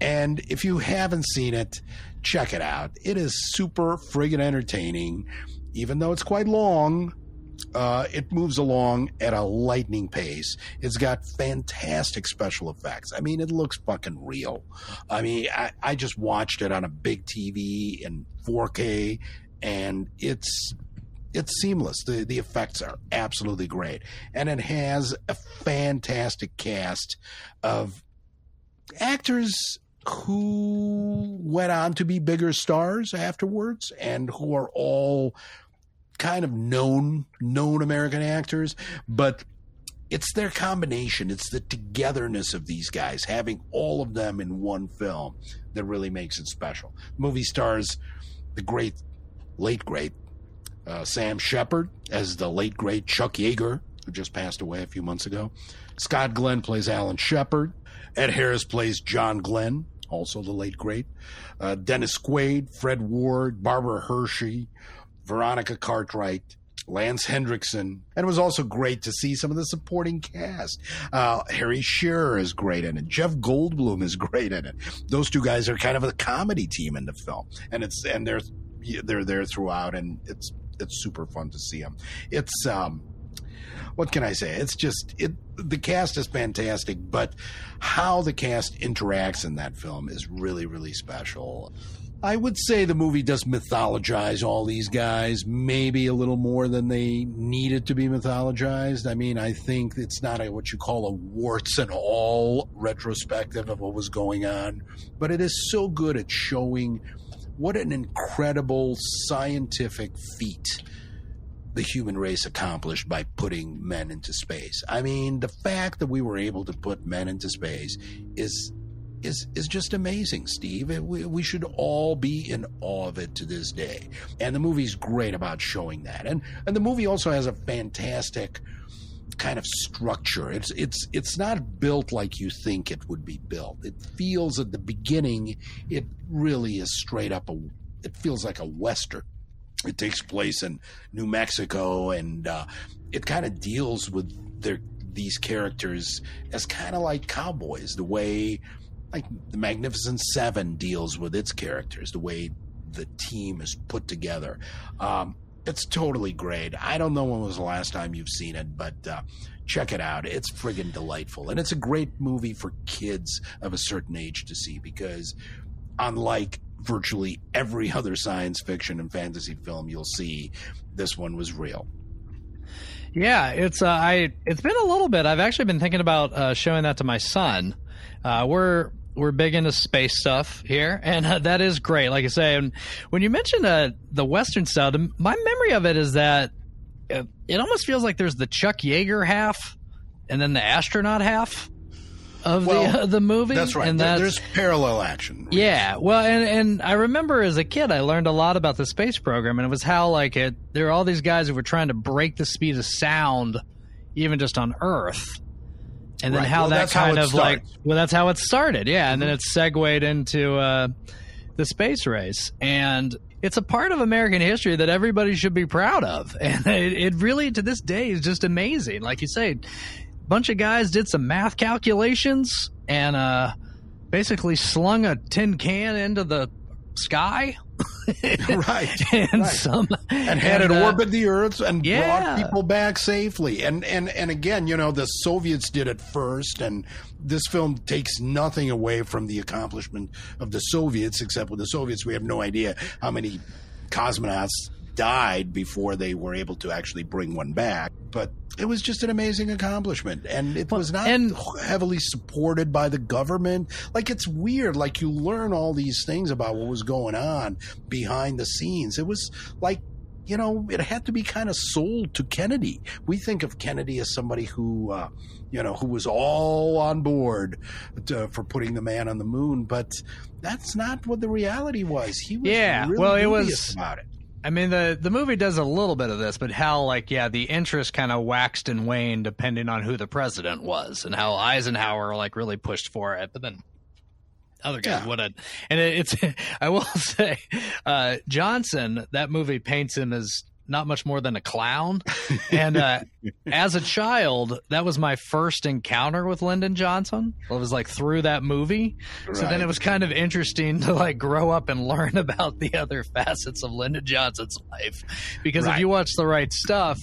and if you haven't seen it, check it out. It is super friggin' entertaining. Even though it's quite long, uh, it moves along at a lightning pace. It's got fantastic special effects. I mean, it looks fucking real. I mean, I, I just watched it on a big TV in 4K, and it's it's seamless. The the effects are absolutely great, and it has a fantastic cast of actors who went on to be bigger stars afterwards, and who are all kind of known known American actors, but it's their combination, it's the togetherness of these guys, having all of them in one film that really makes it special. The movie stars the great, late great uh, Sam Shepard as the late great Chuck Yeager, who just passed away a few months ago. Scott Glenn plays Alan Shepard. Ed Harris plays John Glenn, also the late great. Uh, Dennis Quaid, Fred Ward, Barbara Hershey, Veronica Cartwright, Lance Henriksen, and it was also great to see some of the supporting cast. Uh, Harry Shearer is great in it. Jeff Goldblum is great in it. Those two guys are kind of a comedy team in the film, and it's and they're they're there throughout, and it's it's super fun to see them. It's um, what can I say? It's just it. The cast is fantastic, but how the cast interacts in that film is really really special. I would say the movie does mythologize all these guys, maybe a little more than they needed to be mythologized. I mean, I think it's not a, what you call a warts and all retrospective of what was going on, but it is so good at showing what an incredible scientific feat the human race accomplished by putting men into space. I mean, the fact that we were able to put men into space is is is just amazing, Steve. We, we should all be in awe of it to this day. And the movie's great about showing that. And and the movie also has a fantastic kind of structure. It's it's it's not built like you think it would be built. It feels at the beginning it really is straight up a it feels like a western. It takes place in New Mexico and uh, it kind of deals with their these characters as kind of like cowboys, the way like the Magnificent Seven deals with its characters, the way the team is put together. Um, it's totally great. I don't know when was the last time you've seen it, but uh, check it out. It's friggin' delightful. And it's a great movie for kids of a certain age to see because, unlike virtually every other science fiction and fantasy film you'll see, this one was real. Yeah, it's uh, I. It's been a little bit. I've actually been thinking about uh, showing that to my son. Uh, we're we're big into space stuff here, and uh, that is great. Like I say, and when you mention uh, the Western style, my memory of it is that it, it almost feels like there's the Chuck Yeager half, and then the astronaut half of well, the uh, the movie. That's right. And that's, There's parallel action. yeah, well, and and I remember as a kid, I learned a lot about the space program, and it was how like it there are all these guys who were trying to break the speed of sound, even just on Earth, and then Right. how Well, that how kind it of like well, that's how it started, yeah, and then it segued into uh, the space race, and it's a part of American history that everybody should be proud of, and it, it really to this day is just amazing. Like you say, a bunch of guys did some math calculations and uh, basically slung a tin can into the sky. right. and right. some and had it uh, orbit the Earth and yeah. brought people back safely. And and and again, you know, the Soviets did it first, and this film takes nothing away from the accomplishment of the Soviets, except with the Soviets, we have no idea how many cosmonauts died before they were able to actually bring one back. But it was just an amazing accomplishment, and it was not heavily supported by the government. Like it's weird. Like you learn all these things about what was going on behind the scenes. It was like you know, it had to be kind of sold to Kennedy. We think of Kennedy as somebody who, uh, you know, who was all on board to, for putting the man on the moon, but that's not what the reality was. He was Yeah, really well, it was- about it. I mean the the movie does a little bit of this, but how like yeah, the interest kind of waxed and waned depending on who the president was, and how Eisenhower like really pushed for it, but then other guys Yeah. wouldn't. And it, it's I will say, uh, Johnson that movie paints him as not much more than a clown, and uh, as a child, that was my first encounter with Lyndon Johnson. It was like through that movie. So then it was kind of interesting to like grow up and learn about the other facets of Lyndon Johnson's life. Because if you watch the right stuff,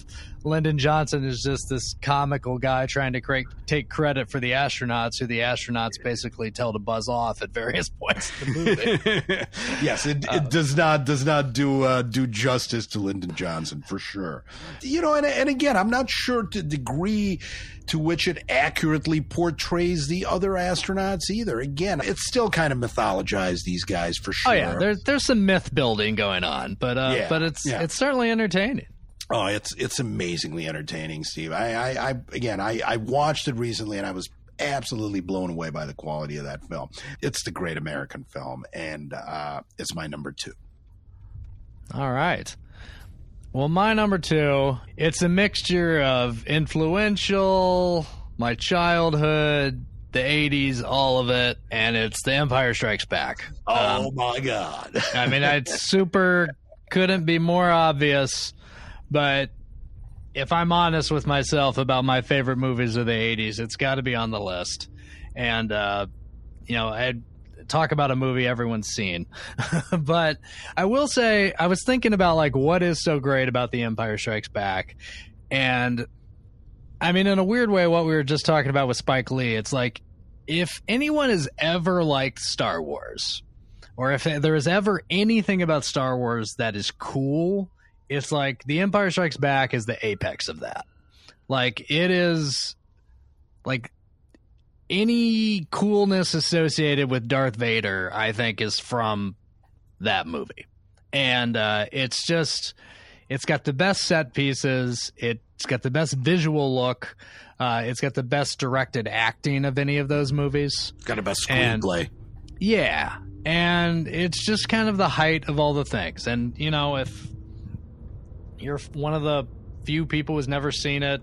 Lyndon Johnson is just this comical guy trying to cre- take credit for the astronauts, who the astronauts basically tell to buzz off at various points in the movie. yes, it, Uh, it does not does not do uh, do justice to Lyndon Johnson for sure. You know, and and again, I'm not sure the degree to which it accurately portrays the other astronauts either. Again, it's still kind of mythologized these guys for sure. Oh yeah, there's there's some myth building going on, but uh, Yeah, but it's yeah. it's certainly entertaining. Oh, it's it's amazingly entertaining, Steve. I, I, I again, I, I watched it recently, and I was absolutely blown away by the quality of that film. It's the great American film, and uh, it's my number two. All right. Well, my number two, it's a mixture of influential, my childhood, the 80s, all of it, and it's The Empire Strikes Back. Oh Um, my god! I mean, it's super, couldn't be more obvious, but if I'm honest with myself about my favorite movies of the 80s, it's got to be on the list. And, uh, you know, I talk about a movie everyone's seen. but I will say, I was thinking about like what is so great about The Empire Strikes Back. And I mean, in a weird way, what we were just talking about with Spike Lee, it's like if anyone has ever liked Star Wars, or if there is ever anything about Star Wars that is cool, it's like The Empire Strikes Back is the apex of that. Like it is like any coolness associated with Darth Vader, I think, is from that movie. And uh, it's just, it's got the best set pieces. It's got the best visual look. Uh, it's got the best directed acting of any of those movies. Got a best And- screenplay. Yeah. And it's just kind of the height of all the things. And, you know, if you're one of the few people who's never seen it,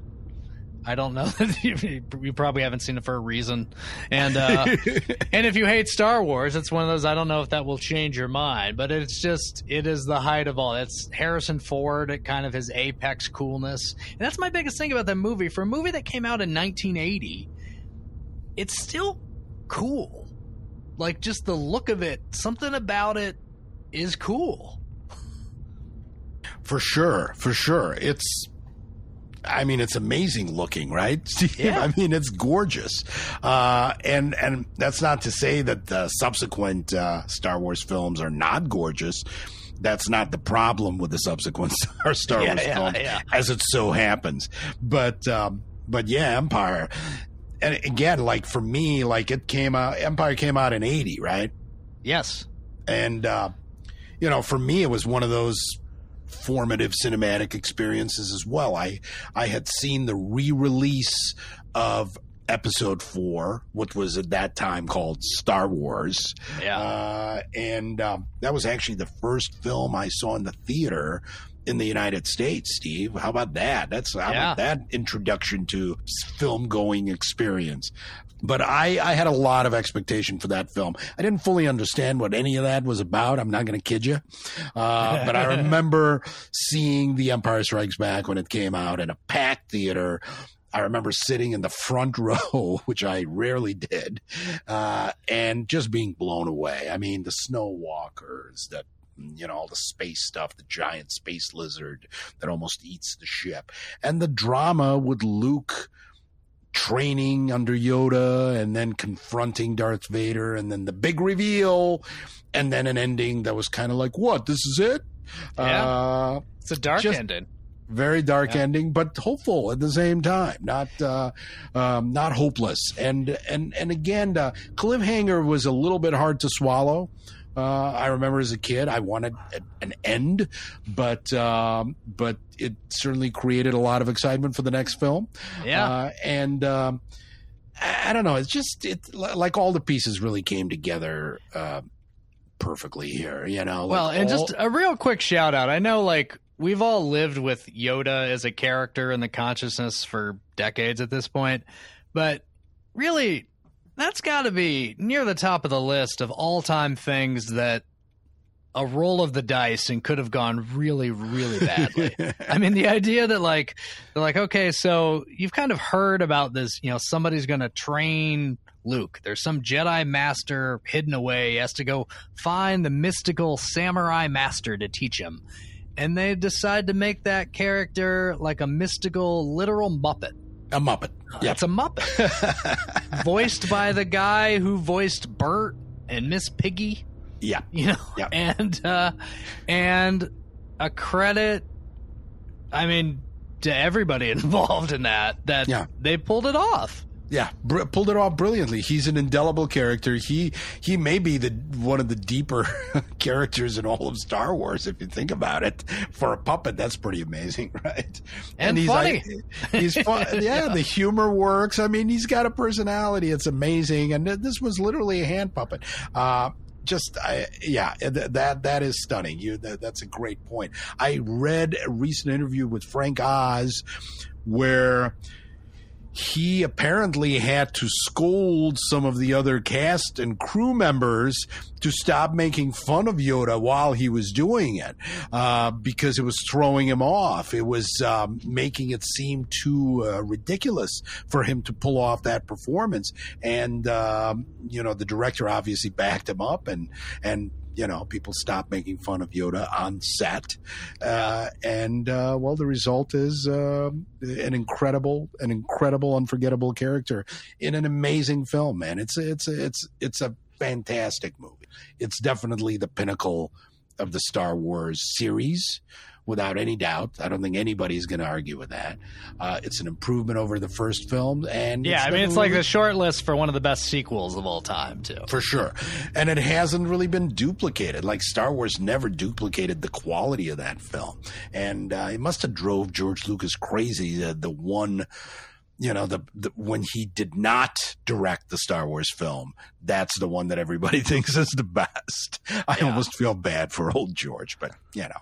I don't know. you, you probably haven't seen it for a reason. And uh, and if you hate Star Wars, it's one of those I don't know if that will change your mind, but it's just it is the height of all. It's Harrison Ford at kind of his apex coolness. And that's my biggest thing about that movie. For a movie that came out in 1980, it's still cool. Like just the look of it, something about it is cool. For sure, for sure. It's I mean, it's amazing looking, right, Steve? Yeah. I mean, it's gorgeous, uh, and and that's not to say that the subsequent uh, Star Wars films are not gorgeous. That's not the problem with the subsequent Star, Star Yeah, Wars yeah, films, yeah. as it so happens. But um, but yeah, Empire, and again, like for me, like it came out. Empire came out in eighty, right? Yes. and uh, you know for me it was one of those formative cinematic experiences as well i i had seen the re-release of episode 4 which was at that time called star wars Yeah. uh, and um, that was actually the first film i saw in the theater in the United States, Steve. How about that? That's how Yeah. about that introduction to film going experience. But I, I had a lot of expectation for that film. I didn't fully understand what any of that was about. I'm not going to kid you. Uh, but I remember seeing The Empire Strikes Back when it came out in a packed theater. I remember sitting in the front row, which I rarely did, uh, and just being blown away. I mean, the snow walkers, that you know, all the space stuff, the giant space lizard that almost eats the ship, and the drama with Luke training under Yoda and then confronting Darth Vader and then the big reveal and then an ending that was kind of like, what, this is it? Yeah. Uh, It's a dark ending. very dark Yeah. ending, but hopeful at the same time. Not uh, um, not hopeless. And and and again, uh, cliffhanger was a little bit hard to swallow, Uh, I remember as a kid, I wanted an end, but um, but it certainly created a lot of excitement for the next film. Yeah. Uh, and um, I, I don't know. It's just it like all the pieces really came together uh, perfectly here. You know. like well, and all- just a real quick shout out. I know, like, we've all lived with Yoda as a character in the consciousness for decades at this point, but really, that's got to be near the top of the list of all time things that a roll of the dice and could have gone really, really badly. I mean, the idea that like they're like, okay, so you've kind of heard about this, you know, somebody's going to train Luke. There's some Jedi master hidden away. He has to go find the mystical samurai master to teach him. And they decide to make that character like a mystical, literal Muppet. A Muppet. Yeah. It's a Muppet. voiced by the guy who voiced Bert and Miss Piggy yeah. you know Yeah. and uh and a credit i mean to everybody involved in that that Yeah. they pulled it off Yeah, br- pulled it off brilliantly. He's an indelible character. He he may be the one of the deeper characters in all of Star Wars if you think about it. For a puppet, that's pretty amazing, right? And he's funny. like- he's fun. yeah, the humor works. I mean, he's got a personality. It's amazing. And this was literally a hand puppet. Uh, just I, yeah, th- that that is stunning. You that, that's a great point. I read a recent interview with Frank Oz where he apparently had to scold some of the other cast and crew members to stop making fun of Yoda while he was doing it uh, because it was throwing him off. It was um, making it seem too uh, ridiculous for him to pull off that performance. And um, you know, the director obviously backed him up, and and you know, people stopped making fun of Yoda on set. Uh, and, uh, well, the result is um an incredible, an incredible, unforgettable character in an amazing film, man. It's, it's, it's, it's a fantastic movie. It's definitely the pinnacle of the Star Wars series. Without any doubt, I don't think anybody's going to argue with that. Uh, it's an improvement over the first film, and yeah i mean it's like really- the short list for one of the best sequels of all time too for sure. And it hasn't really been duplicated. Like Star Wars never duplicated the quality of that film. And uh, it must have drove George Lucas crazy. The, the one, you know, the, the when he did not direct the Star Wars film, that's the one that everybody thinks is the best. I Yeah. almost feel bad for old George, but you know,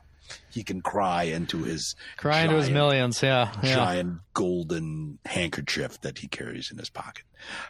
he can cry into his crying to his millions yeah yeah giant golden handkerchief that he carries in his pocket.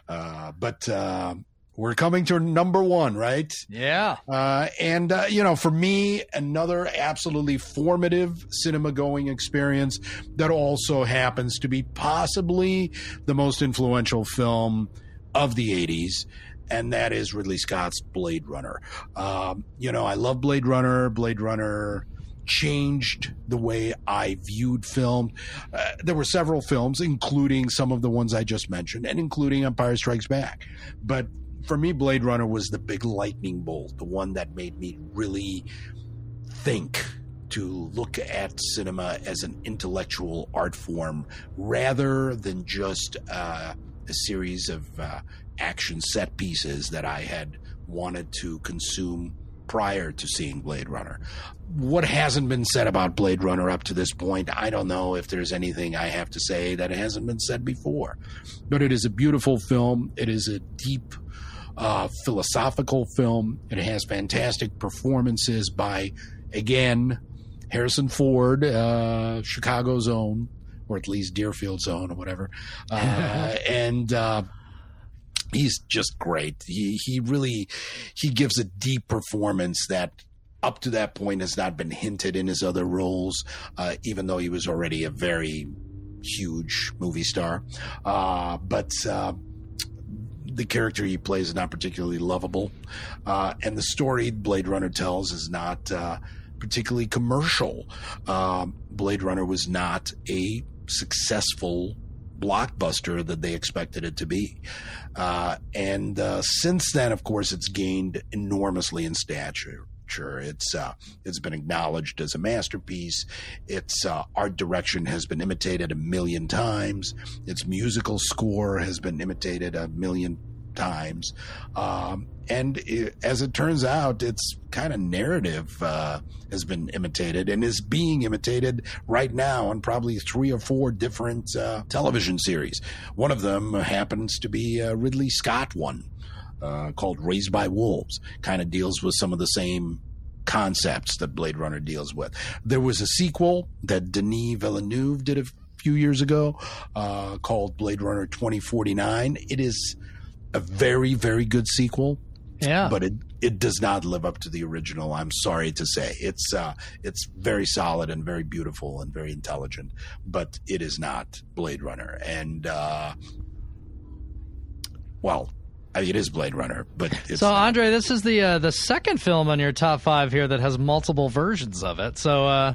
Uh, but uh, we're coming to number one, right? yeah Uh, and, uh, you know, for me, another absolutely formative cinema going experience that also happens to be possibly the most influential film of the 80s. And that is Ridley Scott's Blade Runner. Um, you know, I love Blade Runner. Blade Runner changed the way I viewed film. Uh, there were several films, including some of the ones I just mentioned, and including Empire Strikes Back. But for me, Blade Runner was the big lightning bolt, the one that made me really think to look at cinema as an intellectual art form rather than just uh, a series of uh, action set pieces that I had wanted to consume prior to seeing Blade Runner. What hasn't been said about Blade Runner up to this point, I don't know if there's anything I have to say that hasn't been said before. But it is a beautiful film. It is a deep uh, philosophical film. It has fantastic performances by, again, Harrison Ford, uh, Chicago's own, or at least Deerfield's own, or whatever. Uh, and uh, he's just great. He he really he gives a deep performance that up to that point has not been hinted in his other roles, uh, even though he was already a very huge movie star. Uh, but uh, the character he plays is not particularly lovable, uh, and the story Blade Runner tells is not uh, particularly commercial. Um, Blade Runner was not a successful blockbuster that they expected it to be. Uh, and uh, since then, of course, it's gained enormously in stature. It's uh, it's been acknowledged as a masterpiece. Its uh, art direction has been imitated a million times. Its musical score has been imitated a million times. Um, and it, as it turns out, its kind of narrative uh, has been imitated and is being imitated right now on probably three or four different uh, television series. One of them happens to be a Ridley Scott one uh, called Raised by Wolves. Kind of deals with some of the same concepts that Blade Runner deals with. There was a sequel that Denis Villeneuve did a few years ago uh, called Blade Runner 2049. It is a very, very good sequel. Yeah. But it, it does not live up to the original. I'm sorry to say. It's uh, it's very solid and very beautiful and very intelligent, but it is not Blade Runner. And uh, well, I mean, it is Blade Runner, but it's so not. Andre, this is the uh, the second film on your top five here that has multiple versions of it. So uh,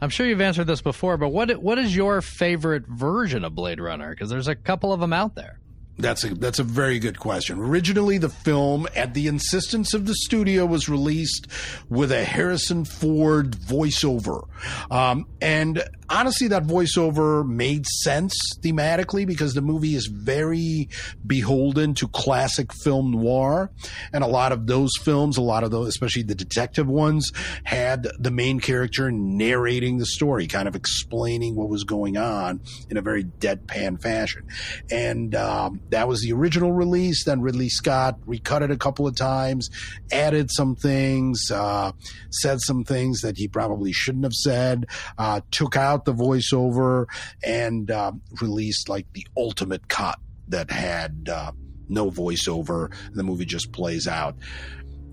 I'm sure you've answered this before, but what what is your favorite version of Blade Runner? Because there's a couple of them out there. That's a that's a very good question. Originally, the film, at the insistence of the studio, was released with a Harrison Ford voiceover, um, and honestly, that voiceover made sense thematically because the movie is very beholden to classic film noir, and a lot of those films, a lot of those, especially the detective ones, had the main character narrating the story, kind of explaining what was going on in a very deadpan fashion, and um, that was the original release. Then Ridley Scott recut it a couple of times, added some things, uh, said some things that he probably shouldn't have said, uh, took out the voiceover, and uh, released like the ultimate cut that had uh, no voiceover. The movie just plays out.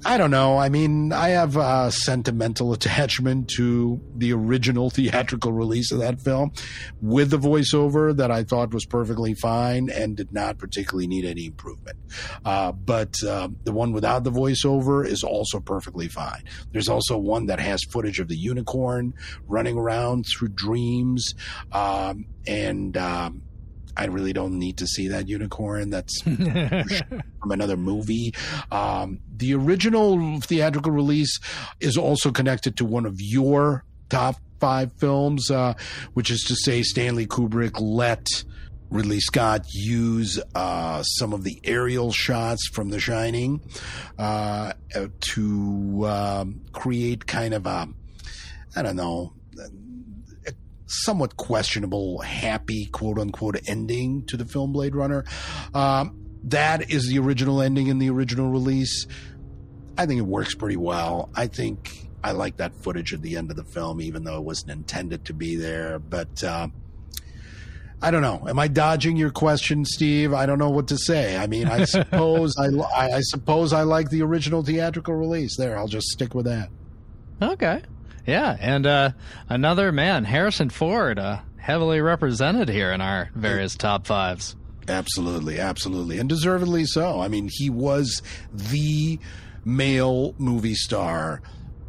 I don't know. I mean, I have a sentimental attachment to the original theatrical release of that film with the voiceover that I thought was perfectly fine and did not particularly need any improvement. Uh, but uh, the one without the voiceover is also perfectly fine. There's also one that has footage of the unicorn running around through dreams. Um, and, um, I really don't need to see that unicorn. That's from another movie. Um, the original theatrical release is also connected to one of your top five films, uh, which is to say, Stanley Kubrick let Ridley Scott use uh, some of the aerial shots from The Shining uh, to um, create kind of a, I don't know, somewhat questionable, happy, quote unquote, ending to the film Blade Runner. Um, that is the original ending in the original release. I think it works pretty well. I think I like that footage at the end of the film, even though it wasn't intended to be there. But uh, I don't know. Am I dodging your question, Steve? I don't know what to say. I mean, I suppose I, I suppose I like the original theatrical release. There, I'll just stick with that. Okay. Yeah, and uh, another man, Harrison Ford, uh, heavily represented here in our various top fives. Absolutely, absolutely, and deservedly so. I mean, he was the male movie star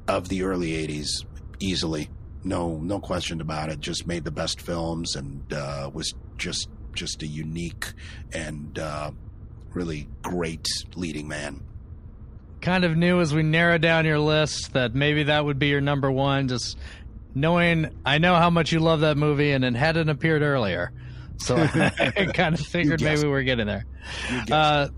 of the early '80s, easily. No, no question about it. Just made the best films and uh, was just just a unique and uh, really great leading man kind of knew as we narrowed down your list that maybe that would be your number one. Just knowing, I know how much you love that movie, and it hadn't appeared earlier, so I kind of figured maybe we were getting there. Uh,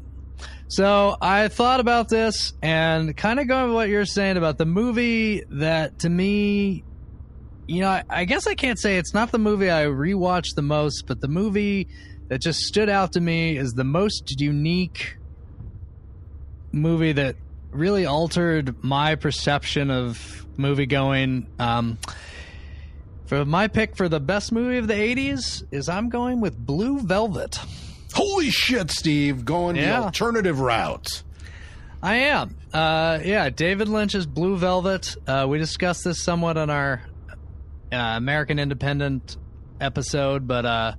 so I thought about this and kind of going with what you're saying about the movie that to me, you know, I, I guess I can't say it's not the movie I rewatched the most, but the movie that just stood out to me is the most unique movie that really altered my perception of movie going. Um, for my pick for the best movie of the 80s is I'm going with Blue Velvet. Holy shit, Steve, going Yeah. the alternative route. I am. Uh, yeah, David Lynch's Blue Velvet. Uh, we discussed this somewhat on our uh, American Independent episode, but uh,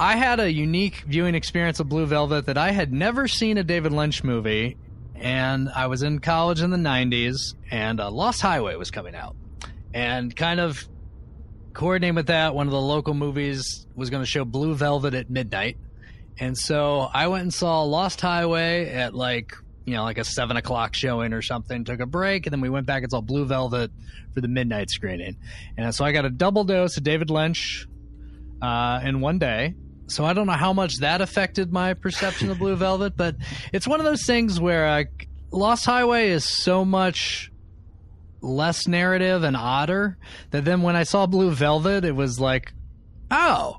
I had a unique viewing experience of Blue Velvet that I had never seen a David Lynch movie, and I was in college in the 90s, and uh, Lost Highway was coming out. And kind of coordinating with that, one of the local movies was going to show Blue Velvet at midnight. And so I went and saw Lost Highway at like, you know, like a seven o'clock showing or something, took a break, and then we went back and saw Blue Velvet for the midnight screening. And so I got a double dose of David Lynch uh, in one day. so I don't know how much that affected my perception of Blue Velvet, but it's one of those things where uh, Lost Highway is so much less narrative and odder that then when I saw Blue Velvet, it was like, oh.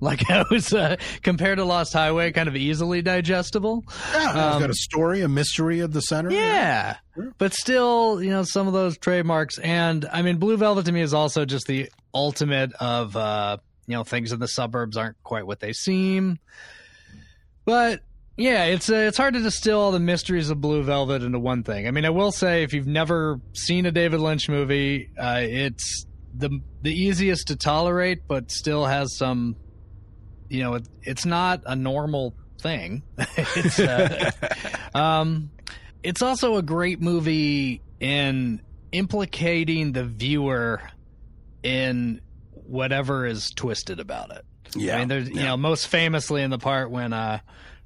Like I was uh, compared to Lost Highway, kind of easily digestible. Yeah, it's Um, got a story, a mystery of the center. Yeah. But still, you know, some of those trademarks. And I mean, Blue Velvet to me is also just the ultimate of, uh, you know, things in the suburbs aren't quite what they seem. But yeah, it's uh, it's hard to distill all the mysteries of Blue Velvet into one thing. I mean, I will say if you've never seen a David Lynch movie, uh, it's the the easiest to tolerate, but still has some. You know, it, it's not a normal thing. it's uh, um, it's also a great movie in implicating the viewer in whatever is twisted about it. Yeah, I mean, there's you know most famously in the part when uh,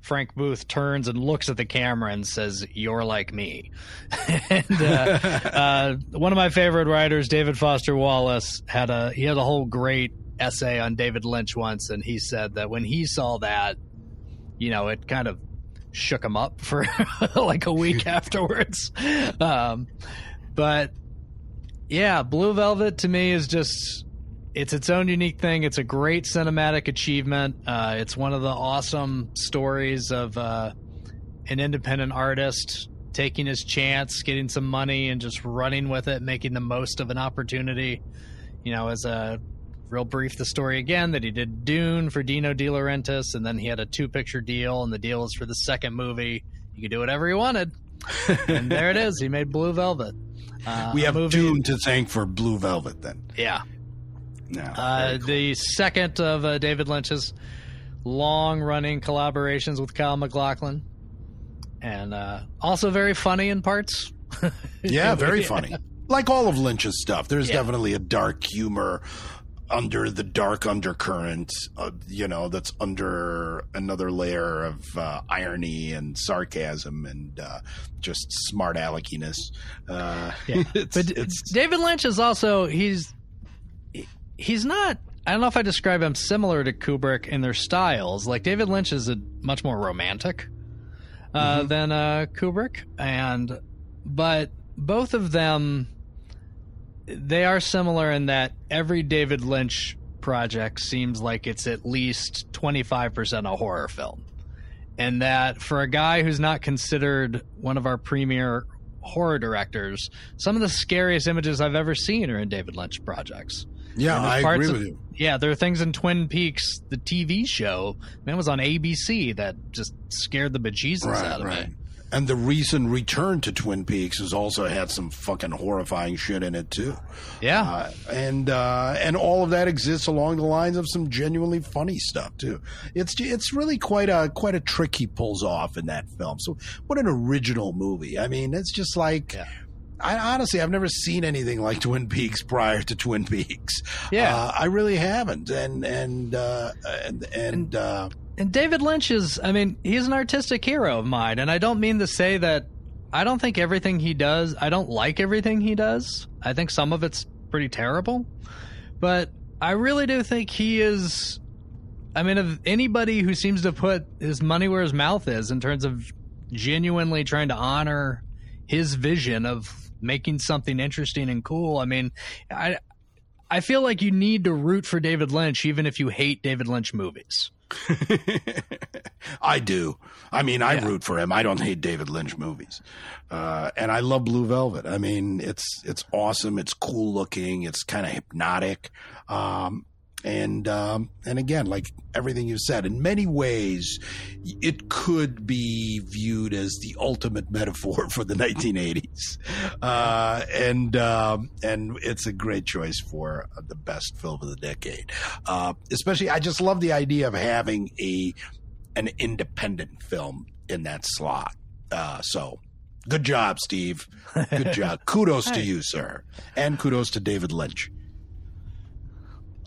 Frank Booth turns and looks at the camera and says, "You're like me." and uh, uh, one of my favorite writers, David Foster Wallace, had a he had a whole great essay on David Lynch once, and he said that when he saw that, you know, it kind of shook him up for like a week afterwards. Um, but yeah, Blue Velvet to me is just it's its own unique thing. It's a great cinematic achievement. Uh, it's one of the awesome stories of uh, an independent artist taking his chance, getting some money, and just running with it, making the most of an opportunity. You know, as a real brief, the story again that he did Dune for Dino De Laurentiis, and then he had a two-picture deal, and the deal was for the second movie. He could do whatever he wanted, and there it is. He made Blue Velvet. Uh, we have movie- Dune to thank for Blue Velvet then. Yeah. Yeah. Uh, the second of uh, David Lynch's long running collaborations with Kyle MacLachlan. And uh, also very funny in parts. yeah, very funny. Like all of Lynch's stuff, there's Yeah. definitely a dark humor under the dark undercurrent, uh, you know, that's under another layer of uh, irony and sarcasm and uh, just smart aleckiness. Uh, Yeah. it's, but it's David Lynch is also he's he's not I don't know if I describe him similar to Kubrick in their styles. Like David Lynch is a much more romantic uh, than uh, Kubrick, and but both of them they are similar in that every David Lynch project seems like it's at least twenty five percent a horror film, and that for a guy who's not considered one of our premier horror directors, some of the scariest images I've ever seen are in David Lynch projects. Yeah, I agree of- with you. Yeah, there are things in Twin Peaks, the TV show, man, it was on ABC that just scared the bejesus Right, out of right. me. And the recent return to Twin Peaks has also had some fucking horrifying shit in it too. Yeah. Uh, and uh, and all of that exists along the lines of some genuinely funny stuff too. It's it's really quite a quite a trick he pulls off in that film. So what an original movie! I mean, it's just like. I honestly, I've never seen anything like Twin Peaks prior to Twin Peaks. Yeah. uh, I really haven't, and and uh, and and uh, And David Lynch is, I mean, he's an artistic hero of mine. And I don't mean to say that I don't think everything he does, I don't like everything he does. I think some of it's pretty terrible. But I really do think he is, I mean, of anybody who seems to put his money where his mouth is in terms of genuinely trying to honor his vision of making something interesting and cool. I mean, I. I feel like you need to root for David Lynch even if you hate David Lynch movies. I do. I mean, I root for him. I don't hate David Lynch movies, uh, and I love Blue Velvet. I mean, it's it's awesome. It's cool looking. It's kind of hypnotic, um, and um, and again, like everything you've said, in many ways, it could be viewed as the ultimate metaphor for the 1980s, uh, and um, and it's a great choice for the best film of the decade. Uh, especially, I just love the idea of having a an independent film in that slot. Uh, so, good job, Steve. Good job. kudos to you, sir, and kudos to David Lynch.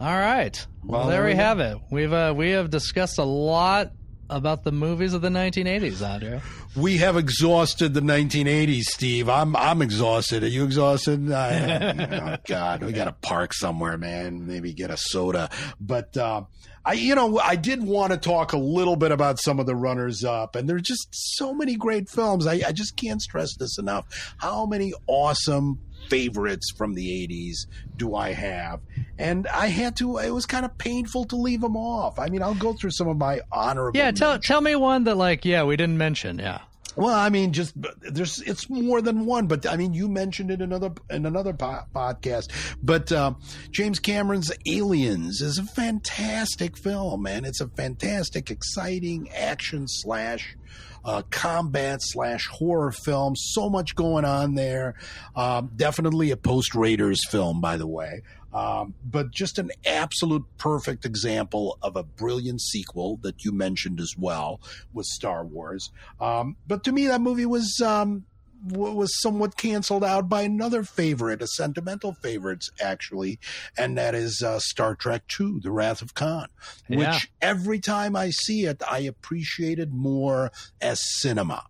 All right. Well, there we have it. We've uh, we have discussed a lot about the movies of the 1980s, Andre. We have exhausted the 1980s, Steve. I'm I'm exhausted. Are you exhausted? I, oh God, we got to park somewhere, man. Maybe get a soda. But uh, I, you know, I did want to talk a little bit about some of the runners up, and there's just so many great films. I, I just can't stress this enough. How many awesome favorites from the 80s do I have? And I had to, it was kind of painful to leave them off. I mean, I'll go through some of my honorable. Yeah, tell tell me one that like yeah we didn't mention. Yeah. Well, I mean, just there's it's more than one, but I mean, you mentioned it in another in another po- podcast. But uh, James Cameron's Aliens is a fantastic film, man. It's a fantastic, exciting action slash uh, combat slash horror film. So much going on there. Um, definitely a post Raiders film, by the way. Um, but just an absolute perfect example of a brilliant sequel that you mentioned as well with Star Wars. Um, but to me, that movie was um, was somewhat canceled out by another favorite, a sentimental favorite actually, and that is uh, Star Trek II: The Wrath of Khan, which Yeah. every time I see it, I appreciate it more as cinema.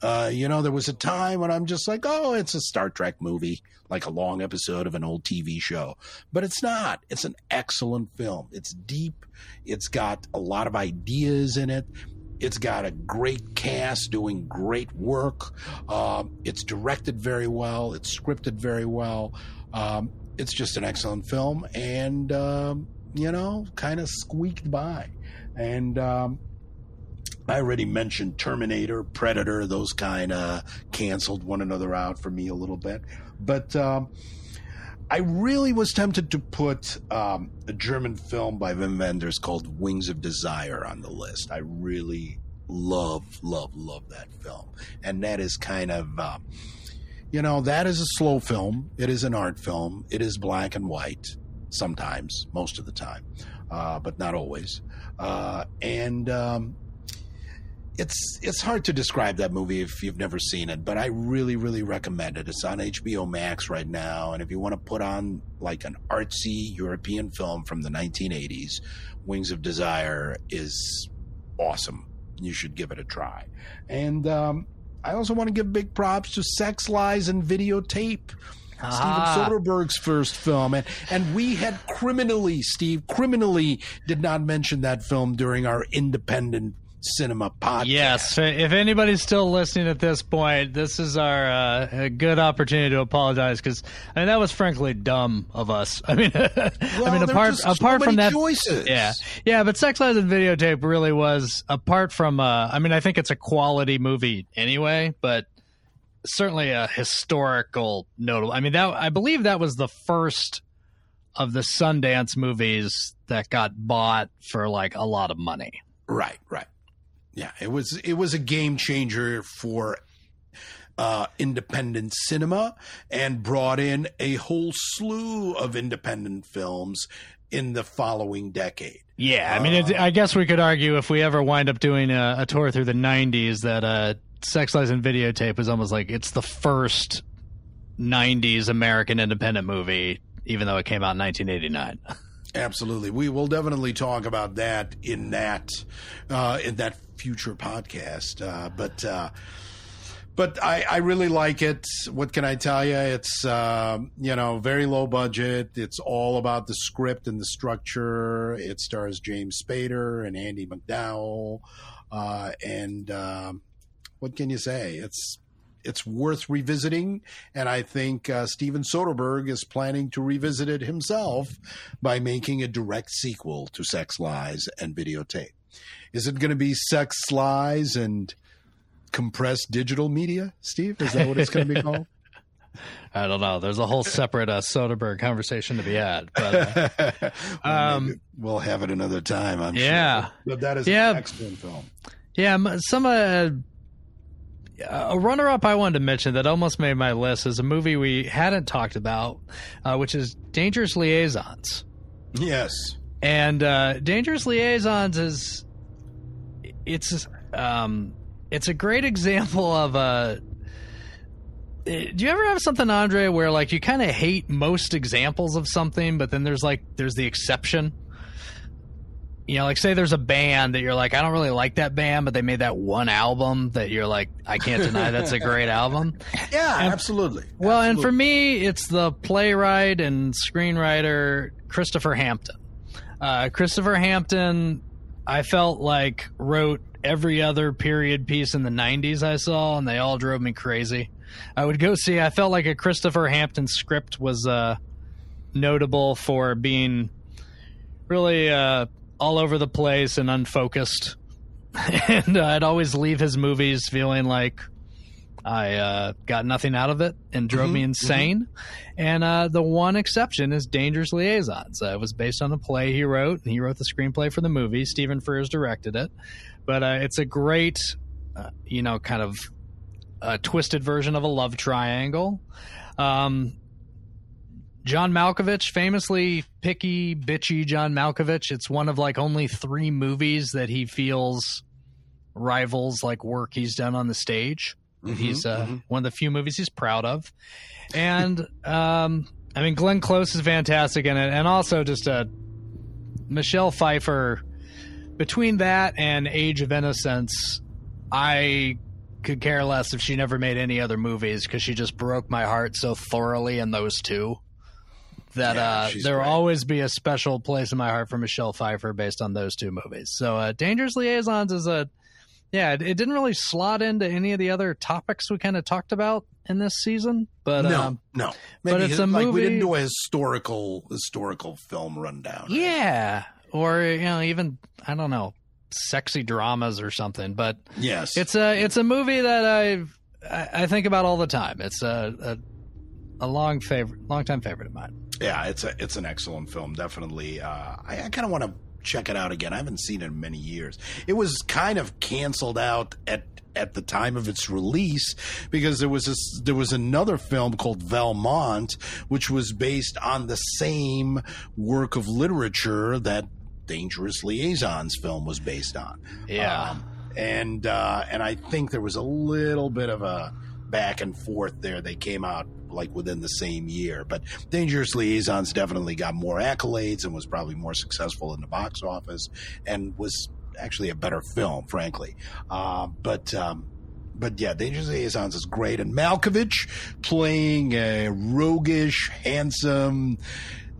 Uh, you know, there was a time when I'm just like, oh, it's a Star Trek movie, like a long episode of an old TV show. But it's not. It's an excellent film. It's deep. It's got a lot of ideas in it. It's got a great cast doing great work. Um, it's directed very well. It's scripted very well. Um, it's just an excellent film, and um, you know, kind of squeaked by. And um, I already mentioned Terminator, Predator, those kind of canceled one another out for me a little bit. But um, I really was tempted to put um, a German film by Wim Wenders called Wings of Desire on the list. I really love, love, love that film. And that is kind of, uh, you know, that is a slow film. It is an art film. It is black and white sometimes, most of the time, uh, but not always. Uh, and um, it's it's hard to describe that movie if you've never seen it, but I really really recommend it. It's on HBO Max right now, and if you want to put on like an artsy European film from the 1980s, Wings of Desire is awesome. You should give it a try. And um, I also want to give big props to Sex Lies and Videotape. Ah. Steven Soderbergh's first film, and and we had criminally, Steve, criminally did not mention that film during our independent cinema podcast. Yes, if anybody's still listening at this point, this is our uh, a good opportunity to apologize because I mean that was frankly dumb of us. I mean, I mean were apart so apart from that, choices. yeah, yeah, but Sex Lies and Videotape really was apart from. Uh, I mean, I think it's a quality movie anyway, but certainly a historical notable. I mean, that I believe that was the first of the Sundance movies that got bought for like a lot of money. Right, right. Yeah, it was it was a game changer for uh, independent cinema and brought in a whole slew of independent films in the following decade. Yeah, I mean, it, I guess we could argue if we ever wind up doing a, a tour through the '90s that uh, Sex Lies and Videotape is almost like it's the first '90s American independent movie, even though it came out in 1989. Absolutely, we will definitely talk about that in that uh, in that future podcast. Uh, but uh, but I, I really like it. What can I tell you? It's um, you know very low budget. It's all about the script and the structure. It stars James Spader and Andie MacDowell, uh, and um, what can you say? It's it's worth revisiting, and I think uh, Steven Soderbergh is planning to revisit it himself by making a direct sequel to Sex Lies and Videotape. Is it going to be Sex Lies and compressed digital media, Steve? Is that what it's going to be called? I don't know. There's a whole separate uh, Soderbergh conversation to be had, but uh, Well, um, we'll have it another time. I'm Yeah. sure. But that is Yeah. an excellent film. Yeah, m- some uh, a runner-up I wanted to mention that almost made my list is a movie we hadn't talked about, uh, which is Dangerous Liaisons. Yes. And uh, Dangerous Liaisons is it's um it's a great example of a. Do you ever have something, Andre, where like you kind of hate most examples of something, but then there's like there's the exception? You know, like say there's a band that you're like, I don't really like that band, but they made that one album that you're like, I can't deny that's a great album. Yeah, And- absolutely. Well, and for me, it's the playwright and screenwriter Christopher Hampton. Uh, Christopher Hampton, I felt like wrote every other period piece in the 90s I saw, and they all drove me crazy. I would go see, I felt like a Christopher Hampton script was uh, notable for being really uh, all over the place and unfocused. and uh, I'd always leave his movies feeling like I uh, got nothing out of it and drove Mm-hmm, me insane. And uh, the one exception is Dangerous Liaisons. Uh, it was based on a play he wrote, and he wrote the screenplay for the movie. Stephen Frears directed it, but uh, it's a great, uh, you know, kind of a twisted version of a love triangle. Um, John Malkovich, famously picky, bitchy John Malkovich. It's one of like only three movies that he feels rivals like work he's done on the stage. he's uh, one of the few movies he's proud of, and um, I mean Glenn Close is fantastic in it, and also just uh, Michelle Pfeiffer. Between that and Age of Innocence, I could care less if she never made any other movies because she just broke my heart so thoroughly in those two that Yeah, uh, there will always be a special place in my heart for Michelle Pfeiffer based on those two movies. So, uh, Dangerous Liaisons is a yeah, it, it didn't really slot into any of the other topics we kind of talked about in this season, but no, um, no. but Maybe it's a like we didn't do a historical historical film rundown. yeah, or you know, even I don't know, sexy dramas or something. But Yes. it's a it's a movie that I've, I I think about all the time. It's a a, a long favorite, long time favorite of mine. Yeah, it's a it's an excellent film. Definitely, uh, I, I kind of want to check it out again. I haven't seen it in many years. It was kind of canceled out at at the time of its release because there was this, there was another film called Valmont, which was based on the same work of literature that Dangerous Liaisons film was based on. Yeah. Um, and uh, and I think there was a little bit of a back and forth there. They came out like within the same year, but Dangerous Liaisons definitely got more accolades and was probably more successful in the box office and was actually a better film, frankly. Uh, but um, but yeah, Dangerous Liaisons is great, and Malkovich playing a roguish, handsome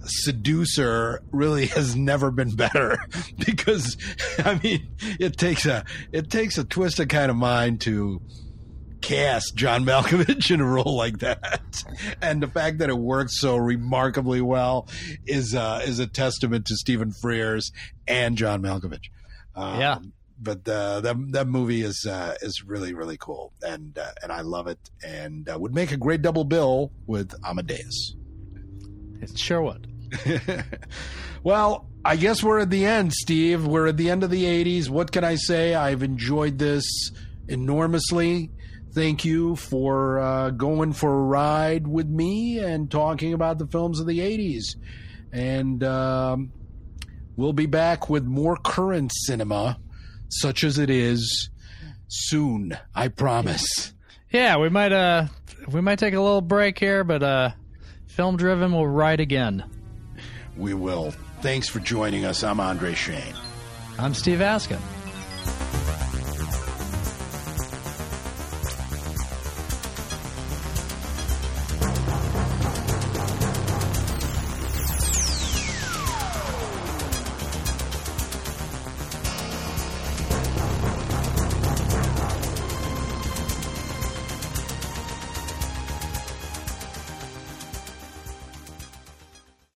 seducer really has never been better because I mean it takes a it takes a twisted kind of mind to cast John Malkovich in a role like that, and the fact that it works so remarkably well is uh, is a testament to Stephen Frears and John Malkovich. Um, Yeah. But uh, that that movie is uh, is really really cool, and uh, and I love it, and uh, would make a great double bill with Amadeus. It sure would. well, I guess we're at the end, Steve. We're at the end of the 80s. What can I say? I've enjoyed this enormously. Thank you for uh, going for a ride with me and talking about the films of the 80s. And um, we'll be back with more current cinema, such as it is, soon. I promise. Yeah, we might uh we might take a little break here, but uh film driven will ride again. We will. Thanks for joining us. I'm Andre Shane. I'm Steve Askin.